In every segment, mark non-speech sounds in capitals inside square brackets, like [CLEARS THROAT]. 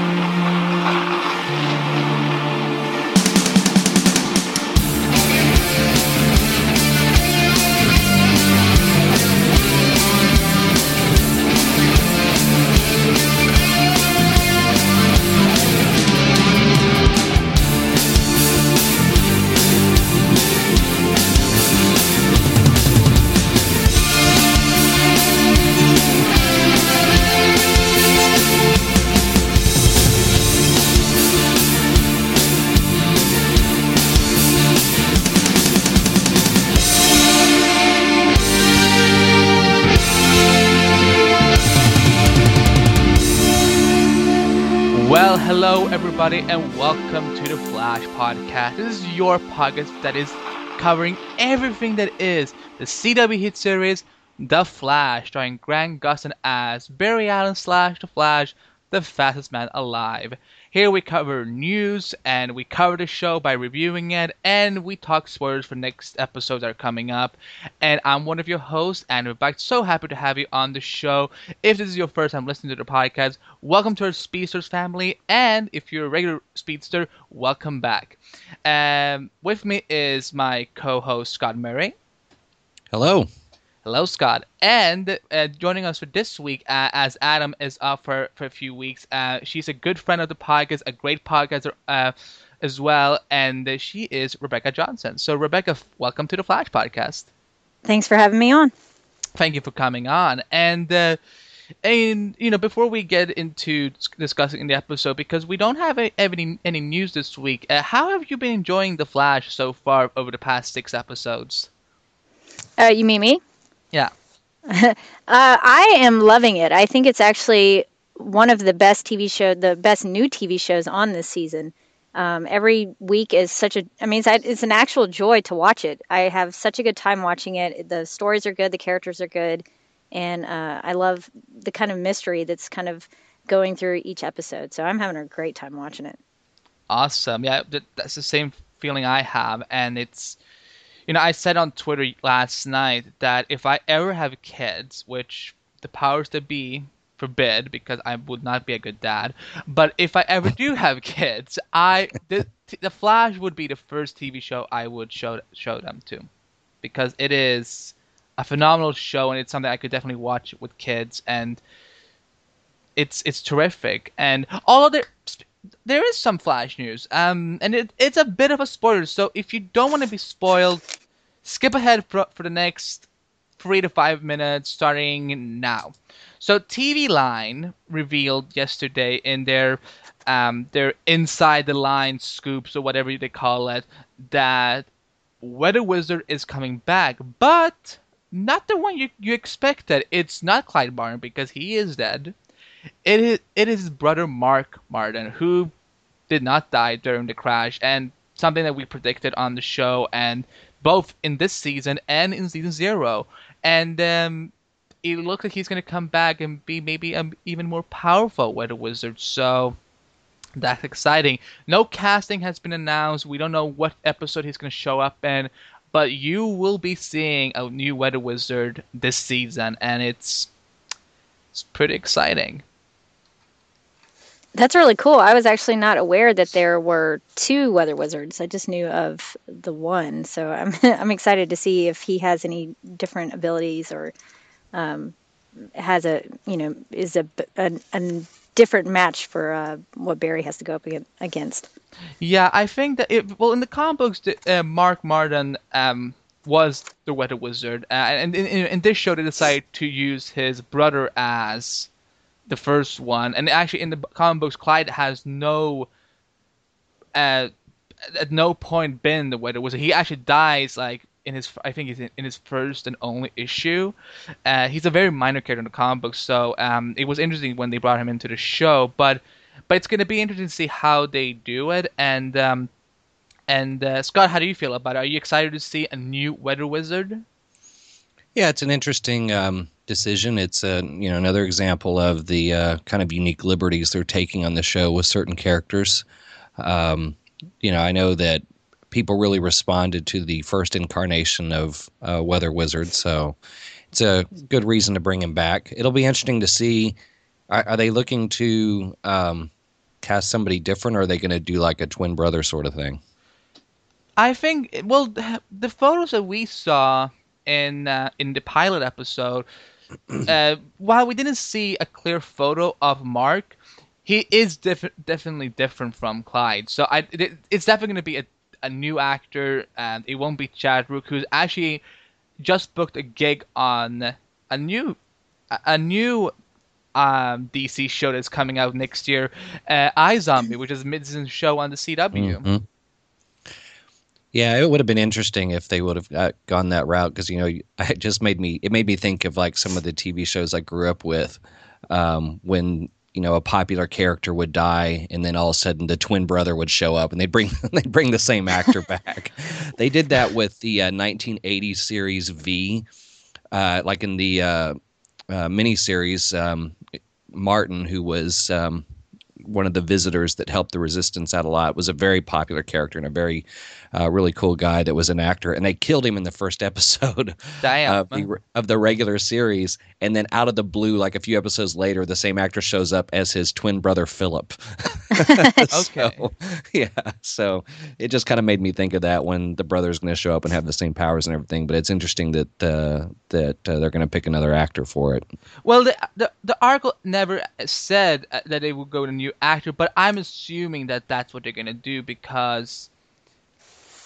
Well, everybody, and welcome to the Flash Podcast. This is your podcast that is covering everything that is the CW hit series, The Flash, starring Grant Gustin as Barry Allen slash The Flash, the fastest man alive. Here we cover news and we cover the show by reviewing it, and we talk spoilers for next episodes that are coming up. And I'm one of your hosts, Andrew Back. So happy to have you on the show. If this is your first time listening to the podcast, welcome to our Speedsters family. And if you're a regular Speedster, welcome back. Um, with me is my co-host Scott Murray. Hello. Hello, Scott. And uh, joining us for this week, uh, as Adam is off for, for a few weeks, uh, she's a good friend of the podcast, a great podcaster uh, as well, and she is Rebecca Johnson. So, Rebecca, welcome to the Flash Podcast. Thanks for having me on. Thank you for coming on. And, uh, and you know, before we get into discussing the episode, because we don't have any any news this week, uh, how have you been enjoying the Flash so far over the past six episodes? Uh, you mean me? Yeah. [LAUGHS] Uh, I am loving it. I think it's actually one of the best TV show, the best new TV shows on this season. Um, every week is such a. I mean, it's, it's an actual joy to watch it. I have such a good time watching it. The stories are good, the characters are good, and uh, I love the kind of mystery that's kind of going through each episode. So I'm having a great time watching it. Awesome. Yeah, that's the same feeling I have, and it's, you know, I said on Twitter last night that if I ever have kids, which the powers that be forbid, because I would not be a good dad, but if I ever do have [LAUGHS] kids, I the the Flash would be the first TV show I would show show them to, because it is a phenomenal show and it's something I could definitely watch with kids and it's it's terrific. And all of there there is some flash news um and it, it's a bit of a spoiler. So if you don't want to be spoiled skip ahead for, for the next three to five minutes starting now. So TVLine revealed yesterday in their um their inside the line scoops or whatever they call it that weather wizard is coming back but not the one you, you expected. It's not Clyde Mardon because he is dead. It is it is his brother Mark Mardon who did not die during the crash and something that we predicted on the show and both in this season and in season zero. And um, it looks like he's going to come back and be maybe an even more powerful weather wizard so that's exciting. No casting has been announced. We don't know what episode he's going to show up in but you will be seeing a new weather wizard this season and it's it's pretty exciting That's really cool. I was actually not aware that there were two weather wizards. I just knew of the one. So I'm [LAUGHS] I'm excited to see if he has any different abilities or um, has a you know is a a, a different match for uh, what Barry has to go up against. Yeah, I think that it, well in the comic books, uh, Mark Mardon um, was the Weather Wizard, uh, and in, in this show they decided to use his brother as the first one, and actually in the comic books, Clyde has no, uh, at no point been the Weather Wizard. He actually dies like in his, I think he's in, in his first and only issue. Uh, he's a very minor character in the comic books, so um, it was interesting when they brought him into the show, but but it's going to be interesting to see how they do it. And um, and uh, Scott, how do you feel about it? Are you excited to see a new Weather Wizard? Yeah, it's an interesting um, decision. It's a you know another example of the uh, kind of unique liberties they're taking on the show with certain characters. Um, you know, I know that people really responded to the first incarnation of uh, Weather Wizard, so it's a good reason to bring him back. It'll be interesting to see. Are, are they looking to um, cast somebody different, or are they going to do like a twin brother sort of thing? I think well, the photos that we saw in uh, in the pilot episode, uh, while we didn't see a clear photo of Mark, he is diff- definitely different from Clyde. So I, it, it's definitely going to be a, a new actor, and it won't be Chad Rook, who's actually just booked a gig on a new a new um, DC show that's coming out next year, uh, iZombie, which is a mid-season show on the CW. Mm-hmm. Yeah, it would have been interesting if they would have gone that route because you know [LAUGHS] it just made me it made me think of like some of the TV shows I grew up with um, when you know a popular character would die and then all of a sudden the twin brother would show up and they'd bring [LAUGHS] they'd bring the same actor back. [LAUGHS] they did that with the uh, 1980 series V, uh, like in the uh, uh, miniseries. Um, Martin, who was um, one of the visitors that helped the resistance out a lot, was a very popular character and a very uh, really cool guy that was an actor, and they killed him in the first [LAUGHS] episode of the, of the regular series. And then out of the blue, like a few episodes later, the same actor shows up as his twin brother Philip. [LAUGHS] [LAUGHS] okay. So, yeah. So it just kind of made me think of that when the brother's going to show up and have the same powers and everything. But it's interesting that uh, that uh, they're going to pick another actor for it. Well, the, the the article never said uh, that they would go with a new actor, but I'm assuming that that's what they're going to do because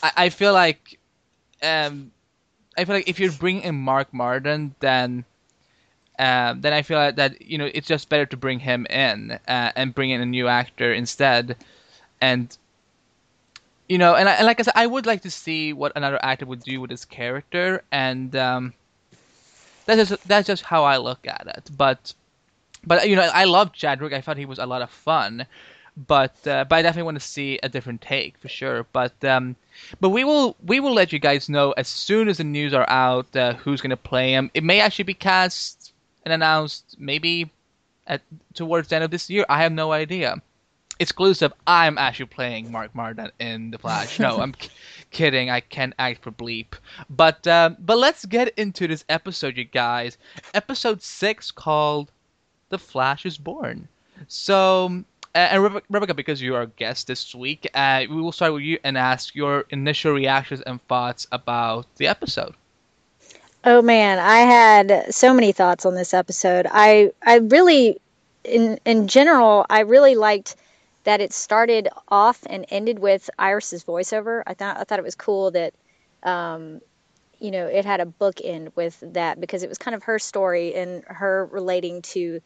I, I feel like um, I feel like if you're bringing in Mark Mardon, then um, then I feel like that you know it's just better to bring him in uh, and bring in a new actor instead, and you know, and, I, and like I said, I would like to see what another actor would do with his character, and um, that's just that's just how I look at it. But but you know, I love Chad Rook. I thought he was a lot of fun, but uh, but I definitely want to see a different take for sure. But um, but we will we will let you guys know as soon as the news are out uh, who's going to play him. It may actually be cast and announced maybe at towards the end of this year. I have no idea. Exclusive. I'm actually playing Mark Mardon in the Flash. No, I'm [LAUGHS] kidding. I can't act for bleep. But um, but let's get into this episode, you guys. Episode six called "The Flash is Born." So uh, and Rebecca, because you are a guest this week, uh, we will start with you and ask your initial reactions and thoughts about the episode. Oh man, I had so many thoughts on this episode. I I really, in in general, I really liked that it started off and ended with Iris's voiceover. I thought I thought it was cool that, um, you know, it had a bookend with that because it was kind of her story and her relating to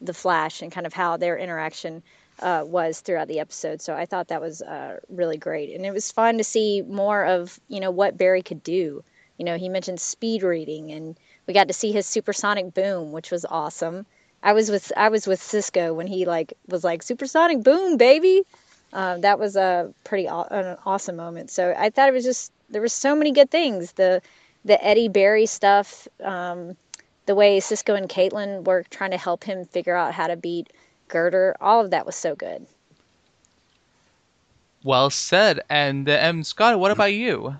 the Flash and kind of how their interaction uh, was throughout the episode. So I thought that was uh, really great, and it was fun to see more of you know what Barry could do. You know, he mentioned speed reading, and we got to see his supersonic boom, which was awesome. I was with I was with Cisco when he like was like supersonic boom, baby. Uh, that was a pretty aw- an awesome moment. So I thought it was just there were so many good things. The the Eddie Barry stuff, um, the way Cisco and Caitlin were trying to help him figure out how to beat girder, all of that was so good. Well said. And uh, um, Scott, what about you?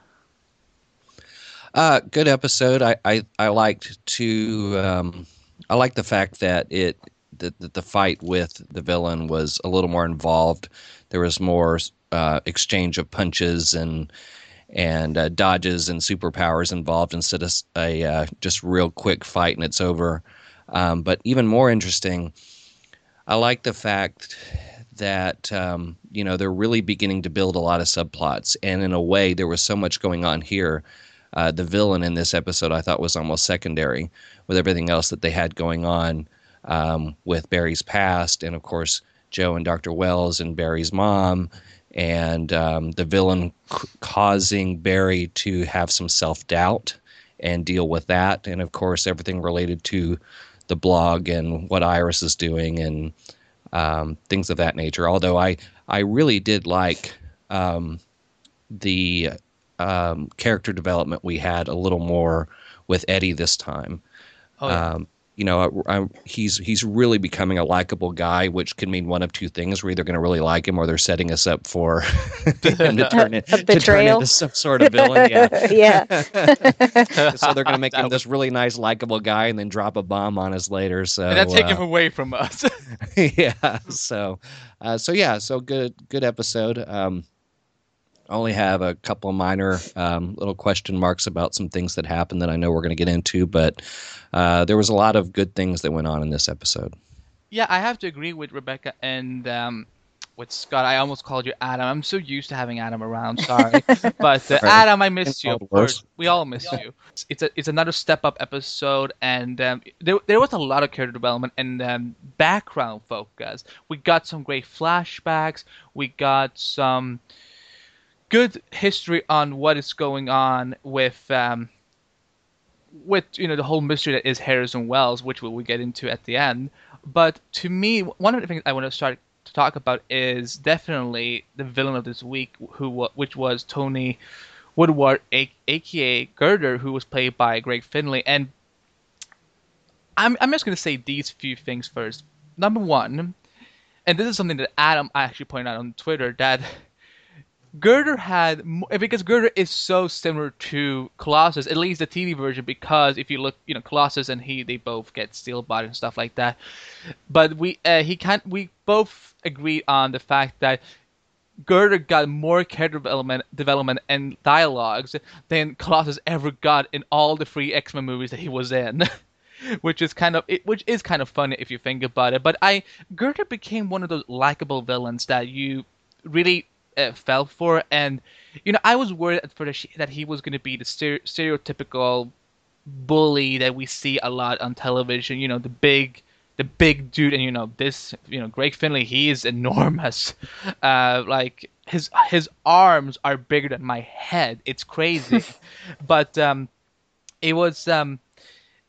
Uh, good episode. I, I, I liked to um, I like the fact that it that, that the fight with the villain was a little more involved. There was more uh, exchange of punches and and uh, dodges and superpowers involved instead of a uh, just real quick fight and it's over. Um, but even more interesting I like the fact that um, you know they're really beginning to build a lot of subplots, and in a way, there was so much going on here. Uh, the villain in this episode, I thought, was almost secondary with everything else that they had going on um, with Barry's past, and of course, Joe and Dr. Wells and Barry's mom, and um, the villain c- causing Barry to have some self doubt and deal with that, and of course, everything related to the blog and what Iris is doing and um, things of that nature. Although I I really did like um, the um, character development we had a little more with Eddie this time. Oh, yeah. You know, I, I, he's he's really becoming a likable guy, which can mean one of two things: we're either going to really like him, or they're setting us up for [LAUGHS] him to turn, [LAUGHS] it, to turn into some sort of villain. [LAUGHS] Yeah, yeah. so they're going to make him this really nice, likable guy, and then drop a bomb on us later. So and take uh, him away from us. yeah. So, uh, so yeah. So good, good episode. Um, only have a couple of minor um, little question marks about some things that happened that I know we're going to get into, but uh, there was a lot of good things that went on in this episode. Yeah, I have to agree with Rebecca and um, with Scott. I almost called you Adam. I'm so used to having Adam around. Sorry, [LAUGHS] but uh, Adam, I miss you. Of course, we all miss yeah. you. It's a it's another step up episode, and um, there there was a lot of character development and um, background focus. We got some great flashbacks. We got some good history on what is going on with um, with you know the whole mystery that is Harrison Wells, which we will get into at the end. But to me, one of the things I want to start to talk about is definitely the villain of this week, who which was Tony Woodward, aka Girder, who was played by Greg Finley. And I'm I'm just going to say these few things first. Number one, and this is something that Adam actually pointed out on Twitter that Girder had because Girder is so similar to Colossus, at least the TV version. Because if you look, you know, Colossus and he, they both get steel body and stuff like that. But we, uh, he can't. We both agreed on the fact that Girder got more character development, development and dialogues than Colossus ever got in all the three X Men movies that he was in. [LAUGHS] which is kind of it, which is kind of funny if you think about it. But I Girder became one of those likable villains that you really uh, fell for. And you know, I was worried at first that he was going to be the stereotypical bully that we see a lot on television. You know, the big the big dude and you know this you know Greg Finley he is enormous [LAUGHS] uh like his his arms are bigger than my head it's crazy [LAUGHS] but um it was um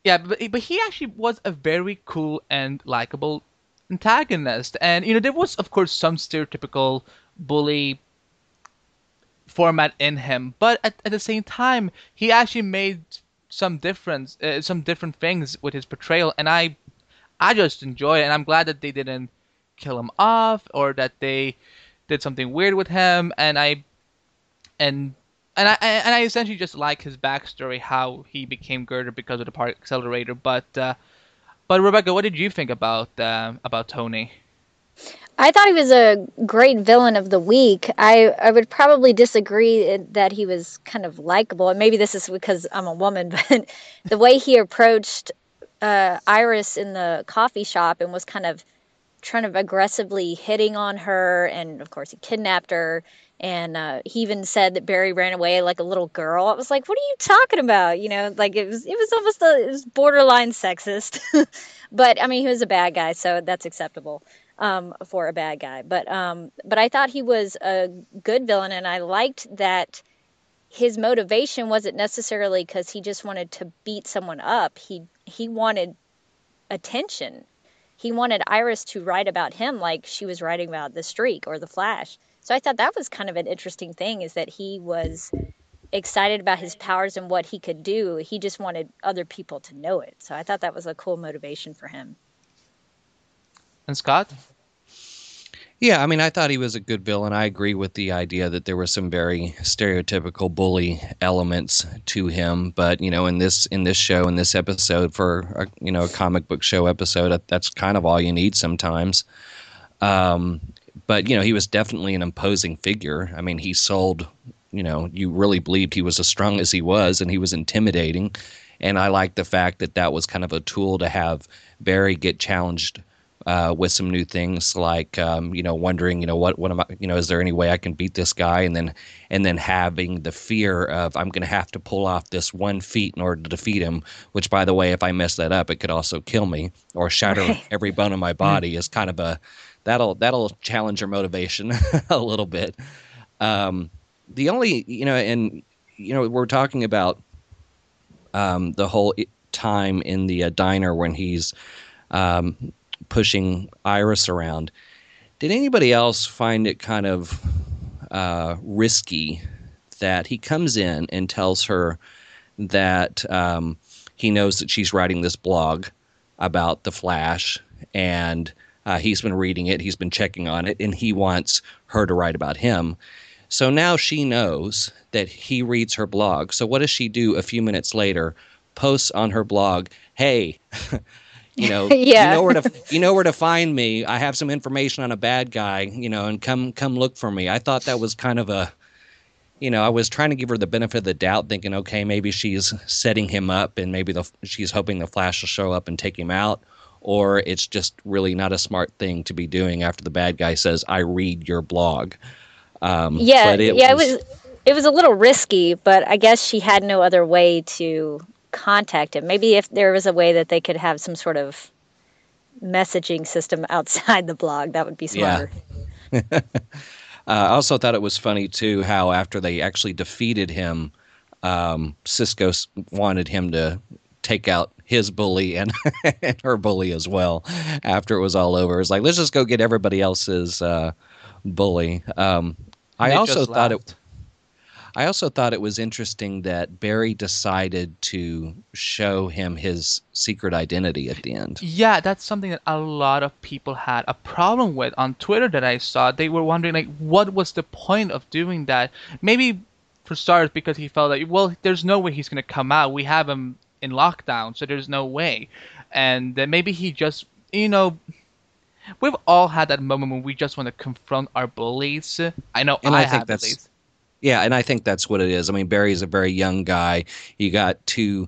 yeah but, but he actually was a very cool and likable antagonist and you know there was of course some stereotypical bully format in him, but at, at the same time, he actually made some difference, uh, some different things with his portrayal, and I, I just enjoy it, and I'm glad that they didn't kill him off or that they did something weird with him, and I, and and I and I essentially just like his backstory, how he became Girder because of the Particle Accelerator. But uh, but Rebecca, what did you think about uh, about Tony? I thought he was a great villain of the week. I, I would probably disagree that he was kind of likable. And maybe this is because I'm a woman, [LAUGHS] but the way he approached uh, Iris in the coffee shop and was kind of trying to aggressively hitting on her. And of course, he kidnapped her. And uh, he even said that Barry ran away like a little girl. I was like, "What are you talking about?" You know, like it was it was almost a, it was borderline sexist. [LAUGHS] but I mean, he was a bad guy, so that's acceptable um, for a bad guy. But um, but I thought he was a good villain, and I liked that his motivation wasn't necessarily because he just wanted to beat someone up. He he wanted attention. He wanted Iris to write about him like she was writing about the Streak or the Flash. So I thought that was kind of an interesting thing is that he was excited about his powers and what he could do. He just wanted other people to know it. So I thought that was a cool motivation for him. And Scott? Yeah, I mean, I thought he was a good villain. I agree with the idea that there were some very stereotypical bully elements to him, but you know, in this in this show, in this episode, for a, you know a comic book show episode, that's kind of all you need sometimes. Um, but you know, he was definitely an imposing figure. I mean, he sold. You know, you really believed he was as strong as he was, and he was intimidating. And I like the fact that that was kind of a tool to have Barry get challenged uh, with some new things like um, you know wondering you know what what am I you know is there any way I can beat this guy and then and then having the fear of I'm going to have to pull off this one feat in order to defeat him which by the way if I mess that up it could also kill me or shatter right. every bone in my hmm. body mm. is kind of a that'll that'll challenge your motivation [LAUGHS] a little bit um, the only you know and you know we're talking about um, the whole time in the uh, diner when he's um, pushing Iris around. Did anybody else find it kind of uh, risky that he comes in and tells her that um, he knows that she's writing this blog about the Flash, and uh, he's been reading it, he's been checking on it, and he wants her to write about him. So now she knows that he reads her blog. So what does she do a few minutes later? Posts on her blog, "Hey, [LAUGHS] you know, [LAUGHS] Yeah. you know where to you know where to find me. I have some information on a bad guy, you know, and come come look for me." I thought that was kind of a you know, I was trying to give her the benefit of the doubt, thinking, okay, maybe she's setting him up, and maybe the she's hoping the Flash will show up and take him out, or it's just really not a smart thing to be doing after the bad guy says, "I read your blog." Um, Yeah, it yeah, was, it was it was a little risky, but I guess she had no other way to contact him. Maybe if there was a way that they could have some sort of messaging system [LAUGHS] outside the blog, that would be Yeah. smarter. [LAUGHS] Uh, I also thought it was funny too how after they actually defeated him, um, Cisco wanted him to take out his bully and, [LAUGHS] and her bully as well. After it was all over, it's like let's just go get everybody else's uh, bully. Um, I also just thought it. I also thought it was interesting that Barry decided to show him his secret identity at the end. Yeah, that's something that a lot of people had a problem with on Twitter that I saw. They were wondering like what was the point of doing that? Maybe for starters because he felt like well, there's no way he's going to come out. We have him in lockdown, so there's no way. And then maybe he just, you know, we've all had that moment when we just want to confront our bullies. I know And I, I think have bullies. Yeah, and I think that's what it is. I mean, Barry's a very young guy. You got two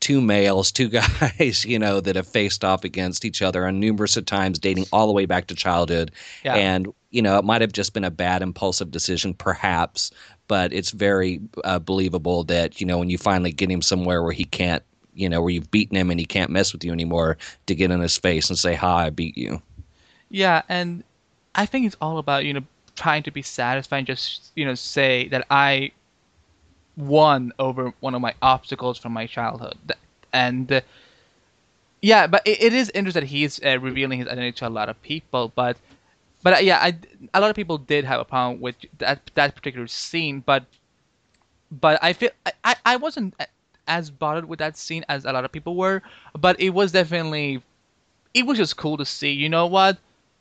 two males, two [LAUGHS] guys, you know, that have faced off against each other on numerous of times, dating all the way back to childhood. Yeah. And you know, it might have just been a bad impulsive decision, perhaps, but it's very uh, believable that you know when you finally get him somewhere where he can't, you know, where you've beaten him and he can't mess with you anymore, to get in his face and say, "Hi, I beat you." Yeah, and I think it's all about, you know, trying to be satisfied and just, you know, say that I won over one of my obstacles from my childhood. And uh, yeah, but it, it is interesting that he's uh, revealing his identity to a lot of people, but but uh, yeah, I, a lot of people did have a problem with that that particular scene, but but I feel I, I wasn't as bothered with that scene as a lot of people were, but it was definitely it was just cool to see. You know what?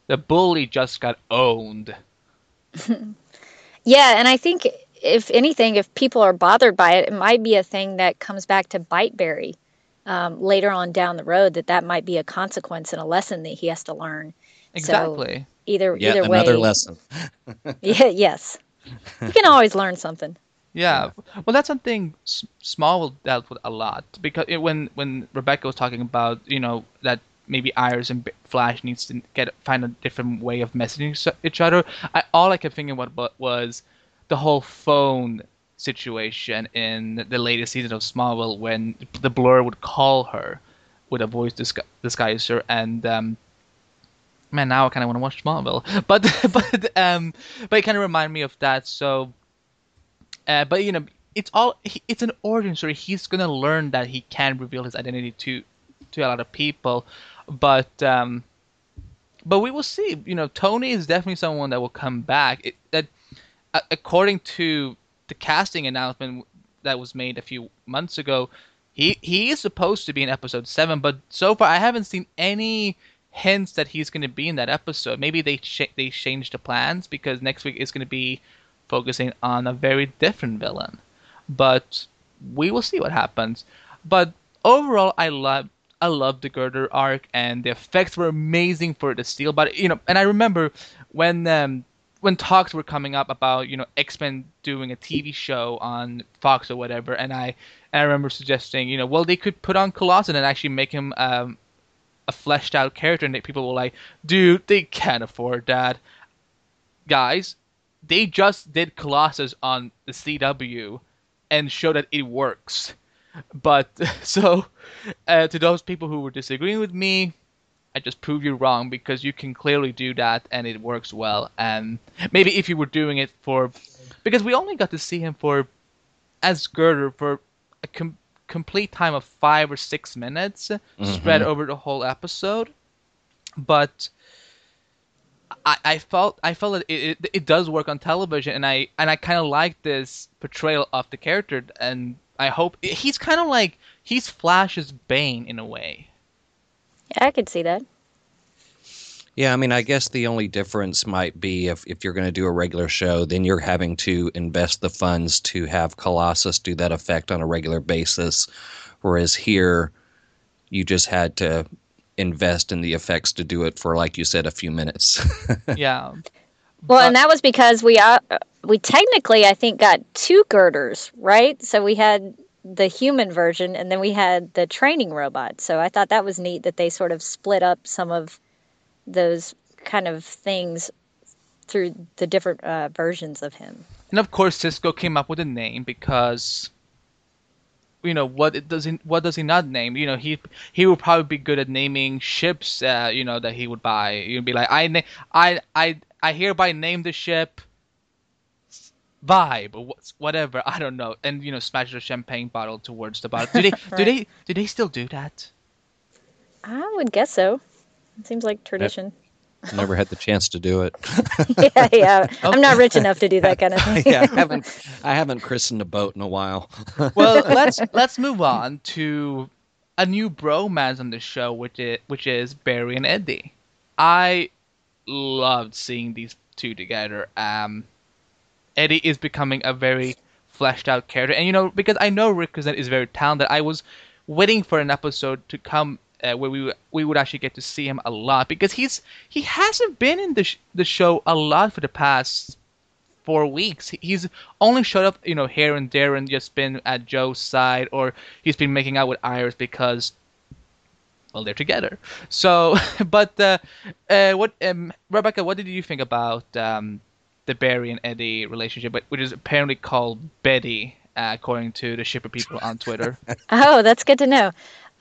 The bully just got owned. [LAUGHS] Yeah, and I think if anything, if people are bothered by it, it might be a thing that comes back to bite Barry um, later on down the road. That that might be a consequence and a lesson that he has to learn. Exactly. Either Yet either another way, lesson. [LAUGHS] Yeah, yes, you can always learn something. Yeah. Well, that's something S- Smallville dealt with a lot because it, when when Rebecca was talking about you know that maybe Iris and Flash needs to get find a different way of messaging each other. I, all I kept thinking about was the whole phone situation in the latest season of Smallville when the Blur would call her with a voice disgu- disguiser and um, man, now I kind of want to watch Smallville, [LAUGHS] but [LAUGHS] but um, but it kind of reminded me of that. So, uh, but you know, it's all it's an origin story. He's gonna learn that he can reveal his identity to to a lot of people, but um, but we will see. You know, Tony is definitely someone that will come back. It, that according to the casting announcement that was made a few months ago, he he is supposed to be in episode seven, but so far I haven't seen any hints that he's going to be in that episode. Maybe they ch- they changed the plans because next week is going to be focusing on a very different villain. But we will see what happens. But overall, I love I loved the Girder arc, and the effects were amazing for the steel. But you know, and I remember when um, when talks were coming up about you know X Men doing a TV show on Fox or whatever, and I and I remember suggesting you know well they could put on Colossus and actually make him um, a fleshed out character, and people were like, dude, they can't afford that. Guys, they just did Colossus on the CW and show that it works. But [LAUGHS] so, uh, to those people who were disagreeing with me, I just prove you wrong because you can clearly do that and it works well. And maybe if you were doing it for, because we only got to see him for, as Girder for a com- complete time of five or six minutes, spread over the whole episode. But I, I felt I felt that it, it, it does work on television, and I and I kind of like this portrayal of the character, and I hope he's kind of like he's Flash's Bane in a way. Yeah, I could see that. Yeah, I mean, I guess the only difference might be if, if you're going to do a regular show, then you're having to invest the funds to have Colossus do that effect on a regular basis. Whereas here, you just had to invest in the effects to do it for, like you said, a few minutes. [LAUGHS] yeah. Well, But- and that was because we uh, we technically I think got two girders, right? So we had the human version and then we had the training robot. So I thought that was neat that they sort of split up some of those kind of things through the different uh, versions of him. And of course, Cisco came up with a name because, you know, what does he, what does he not name? You know, he he would probably be good at naming ships. Uh, you know, that he would buy. You'd be like, I na- I I I hereby name the ship. Vibe or what's- whatever I don't know, and you know, smash a champagne bottle towards the bottom. Do they do they do they still do that? I would guess so. It seems like tradition. Never had the chance to do it. [LAUGHS] yeah, yeah. I'm not rich enough to do that kind of [LAUGHS] thing. yeah, I haven't I haven't christened a boat in a while. [LAUGHS] well, let's let's move on to a new bromance on the show, which is which is Barry and Eddie. I loved seeing these two together. Um, Eddie is becoming a very fleshed out character, and you know because I know Rick Cosnett is very talented. I was waiting for an episode to come uh, where we we would actually get to see him a lot because he's he hasn't been in the sh- the show a lot for the past four weeks. He's only showed up, you know, here and there, and just been at Joe's side, or he's been making out with Iris because, well, they're together. So, [LAUGHS] but uh, uh, what, um, Rebecca, what did you think about um, the Barry and Eddie relationship, but which is apparently called Betty, uh, according to the shipper people on Twitter? [LAUGHS] Oh, that's good to know.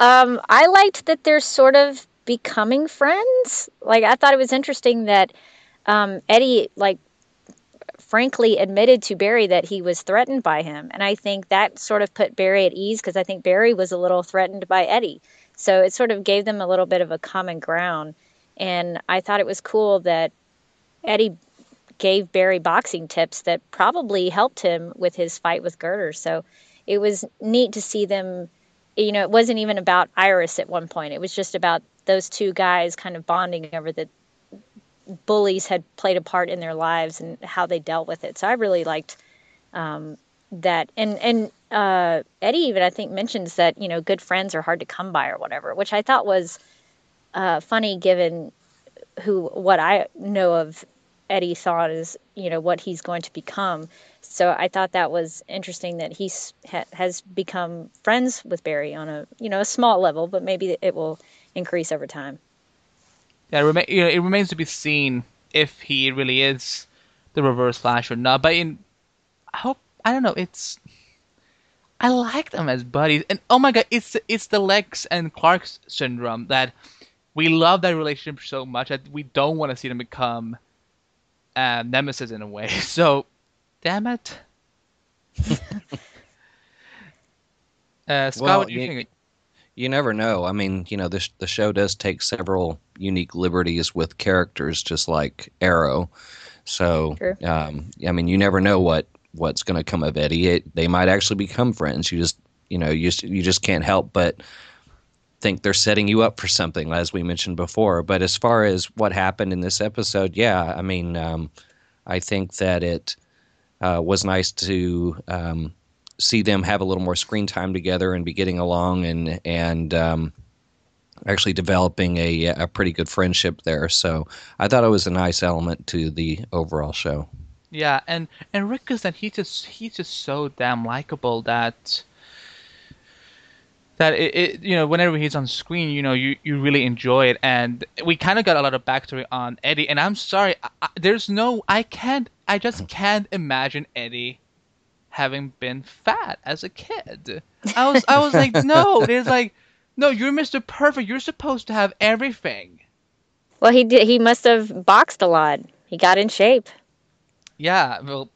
Um, I liked that they're sort of becoming friends. Like I thought it was interesting that um, Eddie, like, frankly admitted to Barry that he was threatened by him, and I think that sort of put Barry at ease because I think Barry was a little threatened by Eddie. So it sort of gave them a little bit of a common ground, and I thought it was cool that Eddie gave Barry boxing tips that probably helped him with his fight with Girder. So it was neat to see them. You know, it wasn't even about Iris at one point. It was just about those two guys kind of bonding over the bullies had played a part in their lives and how they dealt with it. So I really liked um, that. And and uh, Eddie even I think mentions that you know good friends are hard to come by or whatever, which I thought was uh, funny given who what I know of Eddie thought is you know what he's going to become. So I thought that was interesting that he's ha, has become friends with Barry on a you know a small level, but maybe it will increase over time. Yeah, it, rema- you know, it remains to be seen if he really is the Reverse Flash or not. But in, I hope I don't know. It's I like them as buddies, and oh my god, it's it's the Lex and Clark syndrome that we love that relationship so much that we don't want to see them become uh, nemesis in a way. [LAUGHS] So, damn it. [LAUGHS] uh, Scott, Well, what do you you- think? You never know. I mean, you know, this the show does take several unique liberties with characters, just like Arrow. So, True. um, I mean, you never know what what's going to come of Eddie. It, they might actually become friends. You just, you know, you just, you just can't help but think they're setting you up for something, as we mentioned before. But as far as what happened in this episode, yeah, I mean, um, I think that it uh, was nice to. Um, see them have a little more screen time together and be getting along and and um, actually developing a a pretty good friendship there. So I thought it was a nice element to the overall show. Yeah, and and Rick is that he just he's just so damn likable that that it, it you know whenever he's on screen you know you you really enjoy it and we kind of got a lot of backstory on Eddie and I'm sorry I, I, there's no I can't I just mm. can't imagine Eddie having been fat as a kid. I was I was like no [LAUGHS] there's like no you're Mr. Perfect you're supposed to have everything. Well, he did. He must have boxed a lot. He got in shape. Yeah, well,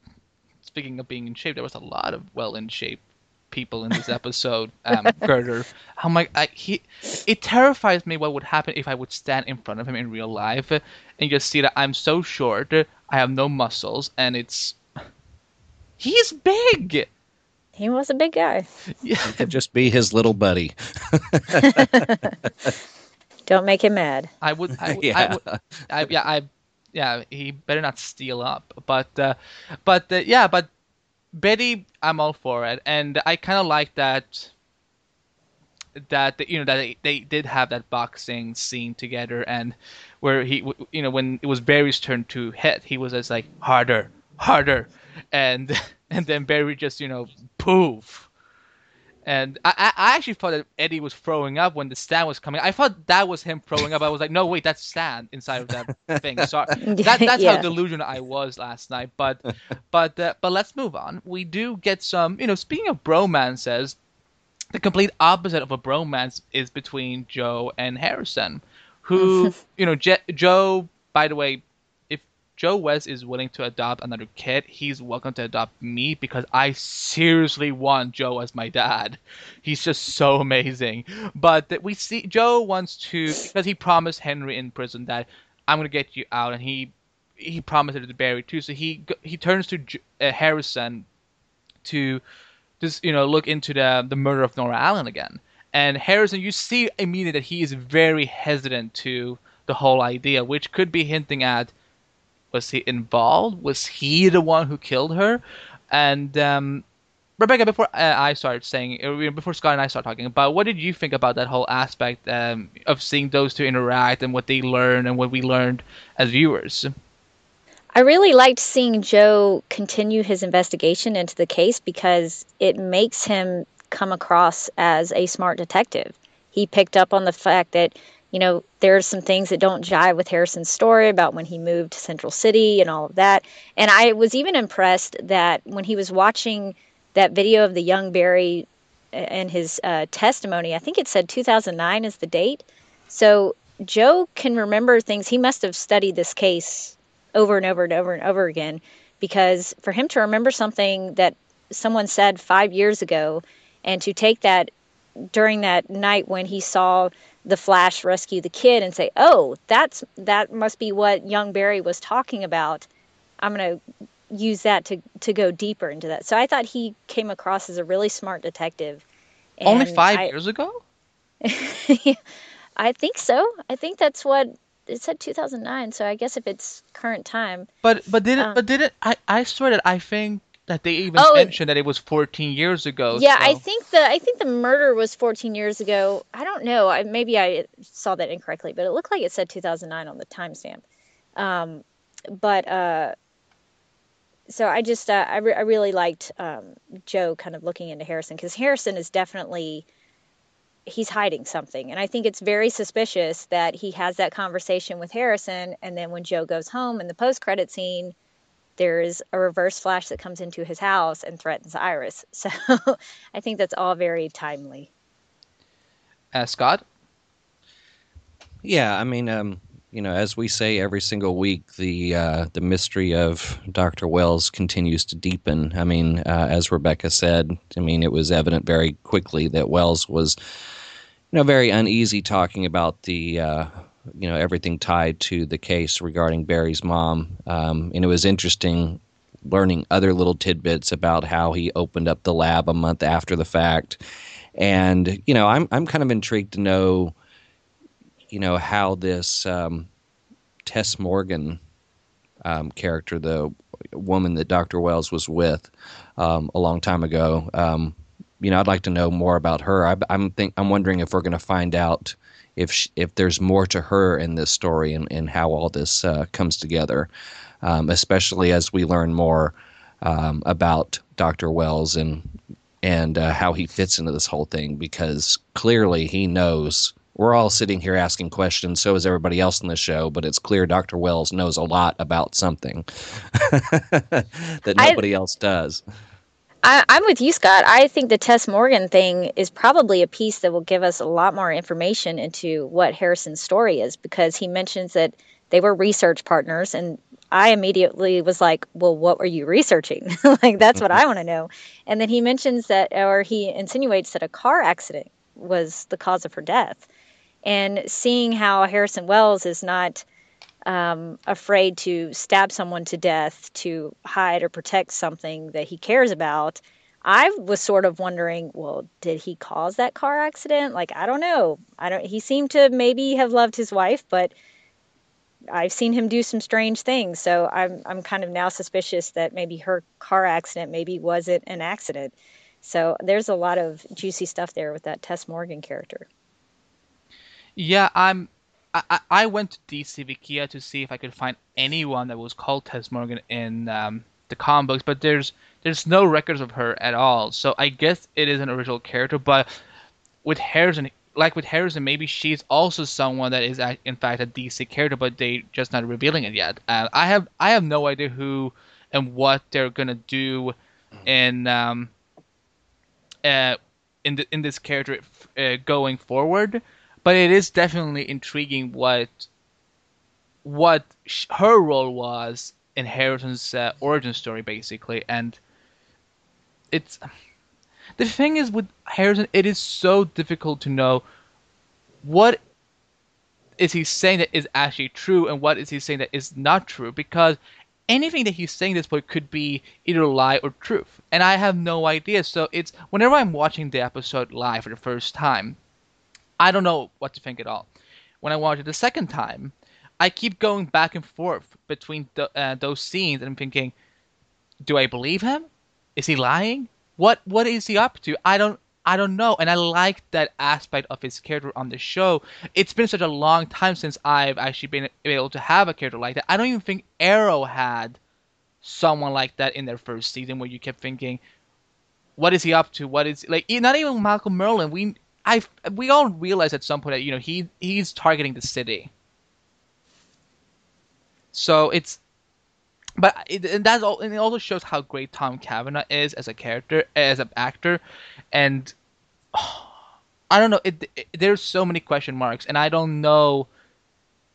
speaking of being in shape, there was a lot of well in shape people in this episode. Um, [LAUGHS] Girder, I'm like, I, he, it terrifies me what would happen if I would stand in front of him in real life and just see that I'm so short, I have no muscles, and it's, he's big. He was a big guy. Yeah, It could just be his little buddy. [LAUGHS] Don't make him mad. I would. I, would, Yeah. I would I, yeah. I. Yeah. He better not steal up. But. Uh, but uh, yeah. But Betty, I'm all for it, and I kind of like that. That you know that they, they did have that boxing scene together, and where he, you know, when it was Barry's turn to hit, he was just like harder, harder, and [LAUGHS] and then Barry just you know poof, and I, I I actually thought that Eddie was throwing up when the stand was coming. I thought that was him throwing up. I was like, no, wait, that's stand inside of that [LAUGHS] thing. Sorry, that, that's Yeah. how delusional I was last night. But but uh, but let's move on. We do get some. You know, speaking of bromances, the complete opposite of a bromance is between Joe and Harrison, who [LAUGHS] you know Je- Joe. By the way, if Joe West is willing to adopt another kid, he's welcome to adopt me because I seriously want Joe as my dad. He's just so amazing. But we see Joe wants to because he promised Henry in prison that I'm gonna get you out, and he he promised it to Barry too. So he he turns to uh, Harrison to just you know look into the the murder of Nora Allen again. And Harrison, you see immediately that he is very hesitant to the whole idea, which could be hinting at was he involved? Was he the one who killed her? And um, Rebecca, before uh, I started saying, uh, before Scott and I start talking about, what did you think about that whole aspect um, of seeing those two interact and what they learned and what we learned as viewers? I really liked seeing Joe continue his investigation into the case because it makes him come across as a smart detective. He picked up on the fact that, you know, there's some things that don't jive with Harrison's story about when he moved to Central City and all of that. And I was even impressed that when he was watching that video of the young Barry and his uh, testimony, I think it said 2009 is the date. So Joe can remember things. He must have studied this case over and over and over and over again because for him to remember something that someone said five years ago and to take that during that night when he saw the flash rescue the kid and say oh that's that must be what young barry was talking about i'm going to use that to to go deeper into that so i thought he came across as a really smart detective Only five I- years ago? [LAUGHS] I think so. I think that's what it said 2009. So I guess if it's current time, But but did it Um, but did it I, I swear that I think that they even Oh, mentioned that it was 14 years ago. yeah, I think the I think the murder was 14 years ago. I don't know. I, maybe I saw that incorrectly, but it looked like it said 2009 on the timestamp. Um, but uh, so I just uh, I, re- I really liked um, Joe kind of looking into Harrison because Harrison is definitely he's hiding something, and I think it's very suspicious that he has that conversation with Harrison, and then when Joe goes home in the post credit scene. There's a reverse flash that comes into his house and threatens Iris. [LAUGHS] So I think that's all very timely. uh, Scott. Yeah, I mean, um, you know, as we say every single week, the uh, the mystery of Dr. Wells continues to deepen. I mean, uh, as Rebecca said, I mean, it was evident very quickly that Wells was, you know, very uneasy talking about the, uh, you know, everything tied to the case regarding Barry's mom. Um, and it was interesting learning other little tidbits about how he opened up the lab a month after the fact. And you know, I'm I'm kind of intrigued to know you know how this um, Tess Morgan um, character, the woman that Dr. Wells was with um, a long time ago, um, you know, I'd like to know more about her. I, I'm think I'm wondering if we're going to find out if sh if there's more to her in this story and, and how all this uh, comes together, um, especially as we learn more um, about Dr. Wells and and uh, how he fits into this whole thing because clearly he knows we're all sitting here asking questions so is everybody else in the show but it's clear dr wells knows a lot about something [LAUGHS] that I- nobody else does I, I'm with you, Scott. I think the Tess Morgan thing is probably a piece that will give us a lot more information into what Harrison's story is because he mentions that they were research partners. And I immediately was like, well, what were you researching? [LAUGHS] like, that's what I want to know. And then he mentions that, or he insinuates that a car accident was the cause of her death. And seeing how Harrison Wells is not um, afraid to stab someone to death to hide or protect something that he cares about, I was sort of wondering, well, did he cause that car accident? Like, I don't know. I don't. He seemed to maybe have loved his wife, but I've seen him do some strange things. So I'm I'm kind of now suspicious that maybe her car accident maybe wasn't an accident. So there's a lot of juicy stuff there with that Tess Morgan character. Yeah, I'm. I, I went to DC Wikia to see if I could find anyone that was called Tess Morgan in um, the comic books, but there's there's no records of her at all. So I guess it is an original character, but with Harrison, like with Harrison, maybe she's also someone that is in fact a DC character, but they just not revealing it yet. Uh, I have I have no idea who and what they're gonna do in um uh in the, in this character uh, going forward, but it is definitely intriguing what what sh- her role was in Harrison's uh, origin story, basically, and it's the thing is with Harrison, it is so difficult to know what is he saying that is actually true and what is he saying that is not true because anything that he's saying at this point could be either lie or truth and i have no idea. So it's whenever i'm watching the episode live for the first time i don't know what to think at all when i watch it the second time i keep going back and forth between the, uh, those scenes and i'm thinking do i believe him is he lying? What what is he up to? I don't I don't know. And I like that aspect of his character on the show. It's been such a long time since I've actually been able to have a character like that. I don't even think Arrow had someone like that in their first season where you kept thinking, what is he up to? What is like not even Malcolm Merlyn? We I we all realize at some point that you know he he's targeting the city. So it's but it, and that's all, and it also shows how great Tom Cavanagh is as a character, as an actor, and oh, [SIGHS] I don't know. It, it, there's so many question marks, and I don't know.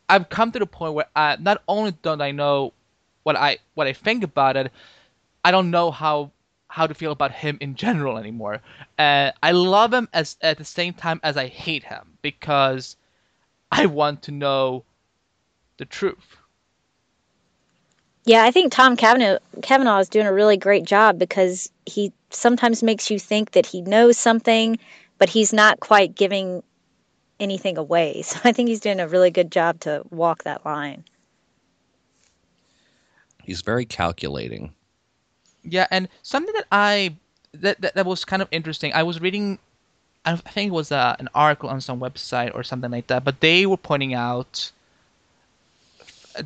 I've come to the point where I, not only don't I know what I what I think about it, I don't know how how to feel about him in general anymore. Uh, I love him as at the same time as I hate him because I want to know the truth. Yeah, I think Tom Kavanaugh, Cavanagh is doing a really great job because he sometimes makes you think that he knows something, but he's not quite giving anything away. [LAUGHS] So I think he's doing a really good job to walk that line. He's very calculating. Yeah, and something that I that that, that was kind of interesting. I was reading, I think it was uh, an article on some website or something like that, but they were pointing out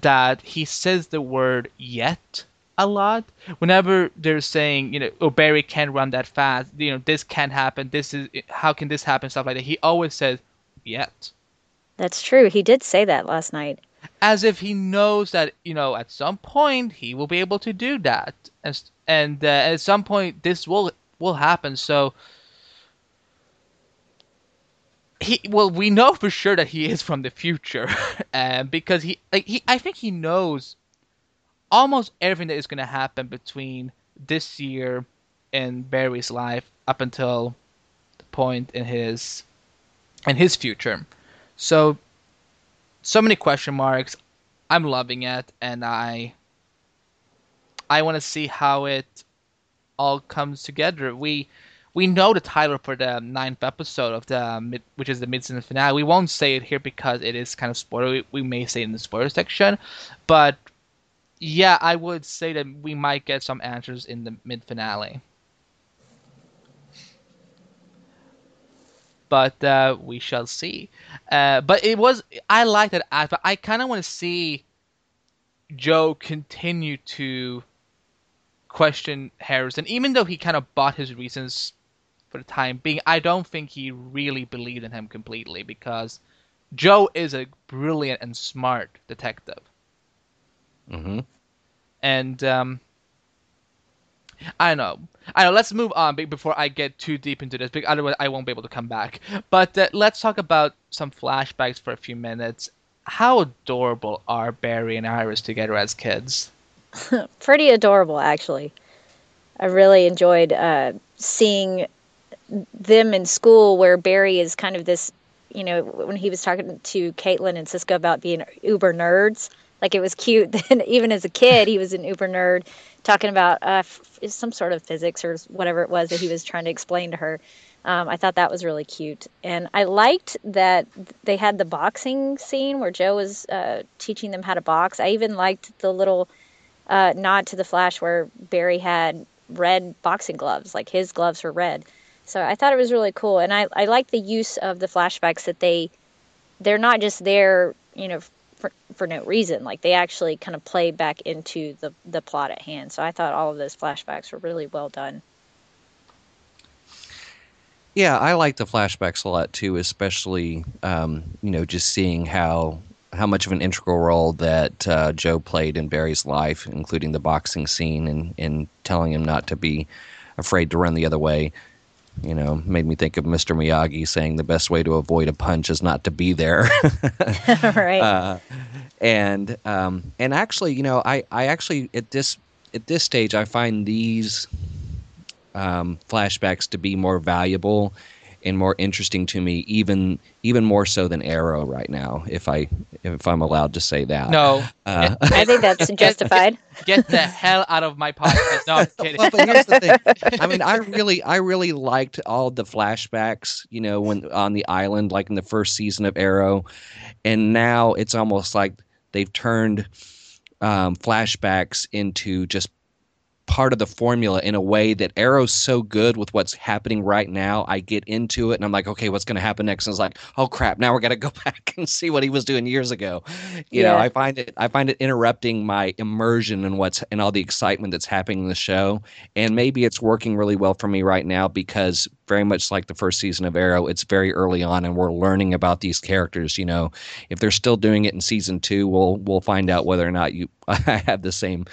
that he says the word yet a lot. Whenever they're saying, you know, oh Barry can't run that fast, you know, this can't happen, this is how can this happen, stuff like that. He always says yet. That's true. He did say that last night. As if he knows that, you know, at some point he will be able to do that. And, and uh, at some point this will will happen. So he well we know for sure that he is from the future [LAUGHS] uh, because he like he I think he knows almost everything that is going to happen between this year and Barry's life up until the point in his in his future. So so many question marks. I'm loving it and I I want to see how it all comes together. We we know the title for the ninth episode of the mid, which is the mid-season finale. We won't say it here because it is kind of spoiler. We, we may say it in the spoiler section, but yeah, I would say that we might get some answers in the mid finale. But uh, we shall see. Uh, but it was I like that aspect. I kind of want to see Joe continue to question Harrison, even though he kind of bought his reasons for the time being. I don't think he really believed in him completely because Joe is a brilliant and smart detective. Mm-hmm. And um, I know, I know. Let's move on before I get too deep into this, because otherwise I won't be able to come back. But uh, let's talk about some flashbacks for a few minutes. How adorable are Barry and Iris together as kids? [LAUGHS] Pretty adorable, actually. I really enjoyed uh, seeing them in school where Barry is kind of this, you know, when he was talking to Caitlin and Cisco about being uber nerds, Like it was cute [LAUGHS] that even as a kid, he was an uber nerd talking about uh, f- some sort of physics or whatever it was that he was trying to explain to her. Um, I thought that was really cute. And I liked that they had the boxing scene where Joe was uh, teaching them how to box. I even liked the little uh, nod to the Flash where Barry had red boxing gloves, like his gloves were red. So I thought it was really cool. And I, I like the use of the flashbacks that they, they're not just there, you know, for, for no reason. Like they actually kind of play back into the, the plot at hand. So I thought all of those flashbacks were really well done. Yeah, I like the flashbacks a lot too, especially um, you know just seeing how how much of an integral role that uh, Joe played in Barry's life, including the boxing scene and and telling him not to be afraid to run the other way. You know, made me think of Mr. Miyagi saying the best way to avoid a punch is not to be there. [LAUGHS] [LAUGHS] right. Uh, and um, and actually, you know, I I actually at this at this stage I find these um, flashbacks to be more valuable and more interesting to me, even even more so than Arrow right now. If I if I'm allowed to say that. No, Uh, I [LAUGHS] think that's justified. get the hell out of my podcast. No, I'm [LAUGHS] kidding. well, but here's the thing. [LAUGHS] I mean, I really, I really liked all the flashbacks. You know, when on the island, like in the first season of Arrow, and now it's almost like they've turned um, flashbacks into just part of the formula in a way that Arrow's so good with what's happening right now. I get into it and I'm like, okay, what's going to happen next? And it's like, oh crap, now we're going to go [LAUGHS] back and see what he was doing years ago. You know, I find it, I find it interrupting my immersion in what's and all the excitement that's happening in the show. And maybe it's working really well for me right now because very much like the first season of Arrow, it's very early on and we're learning about these characters. You know, if they're still doing it in season two, we'll we'll find out whether or not you I [LAUGHS] have the same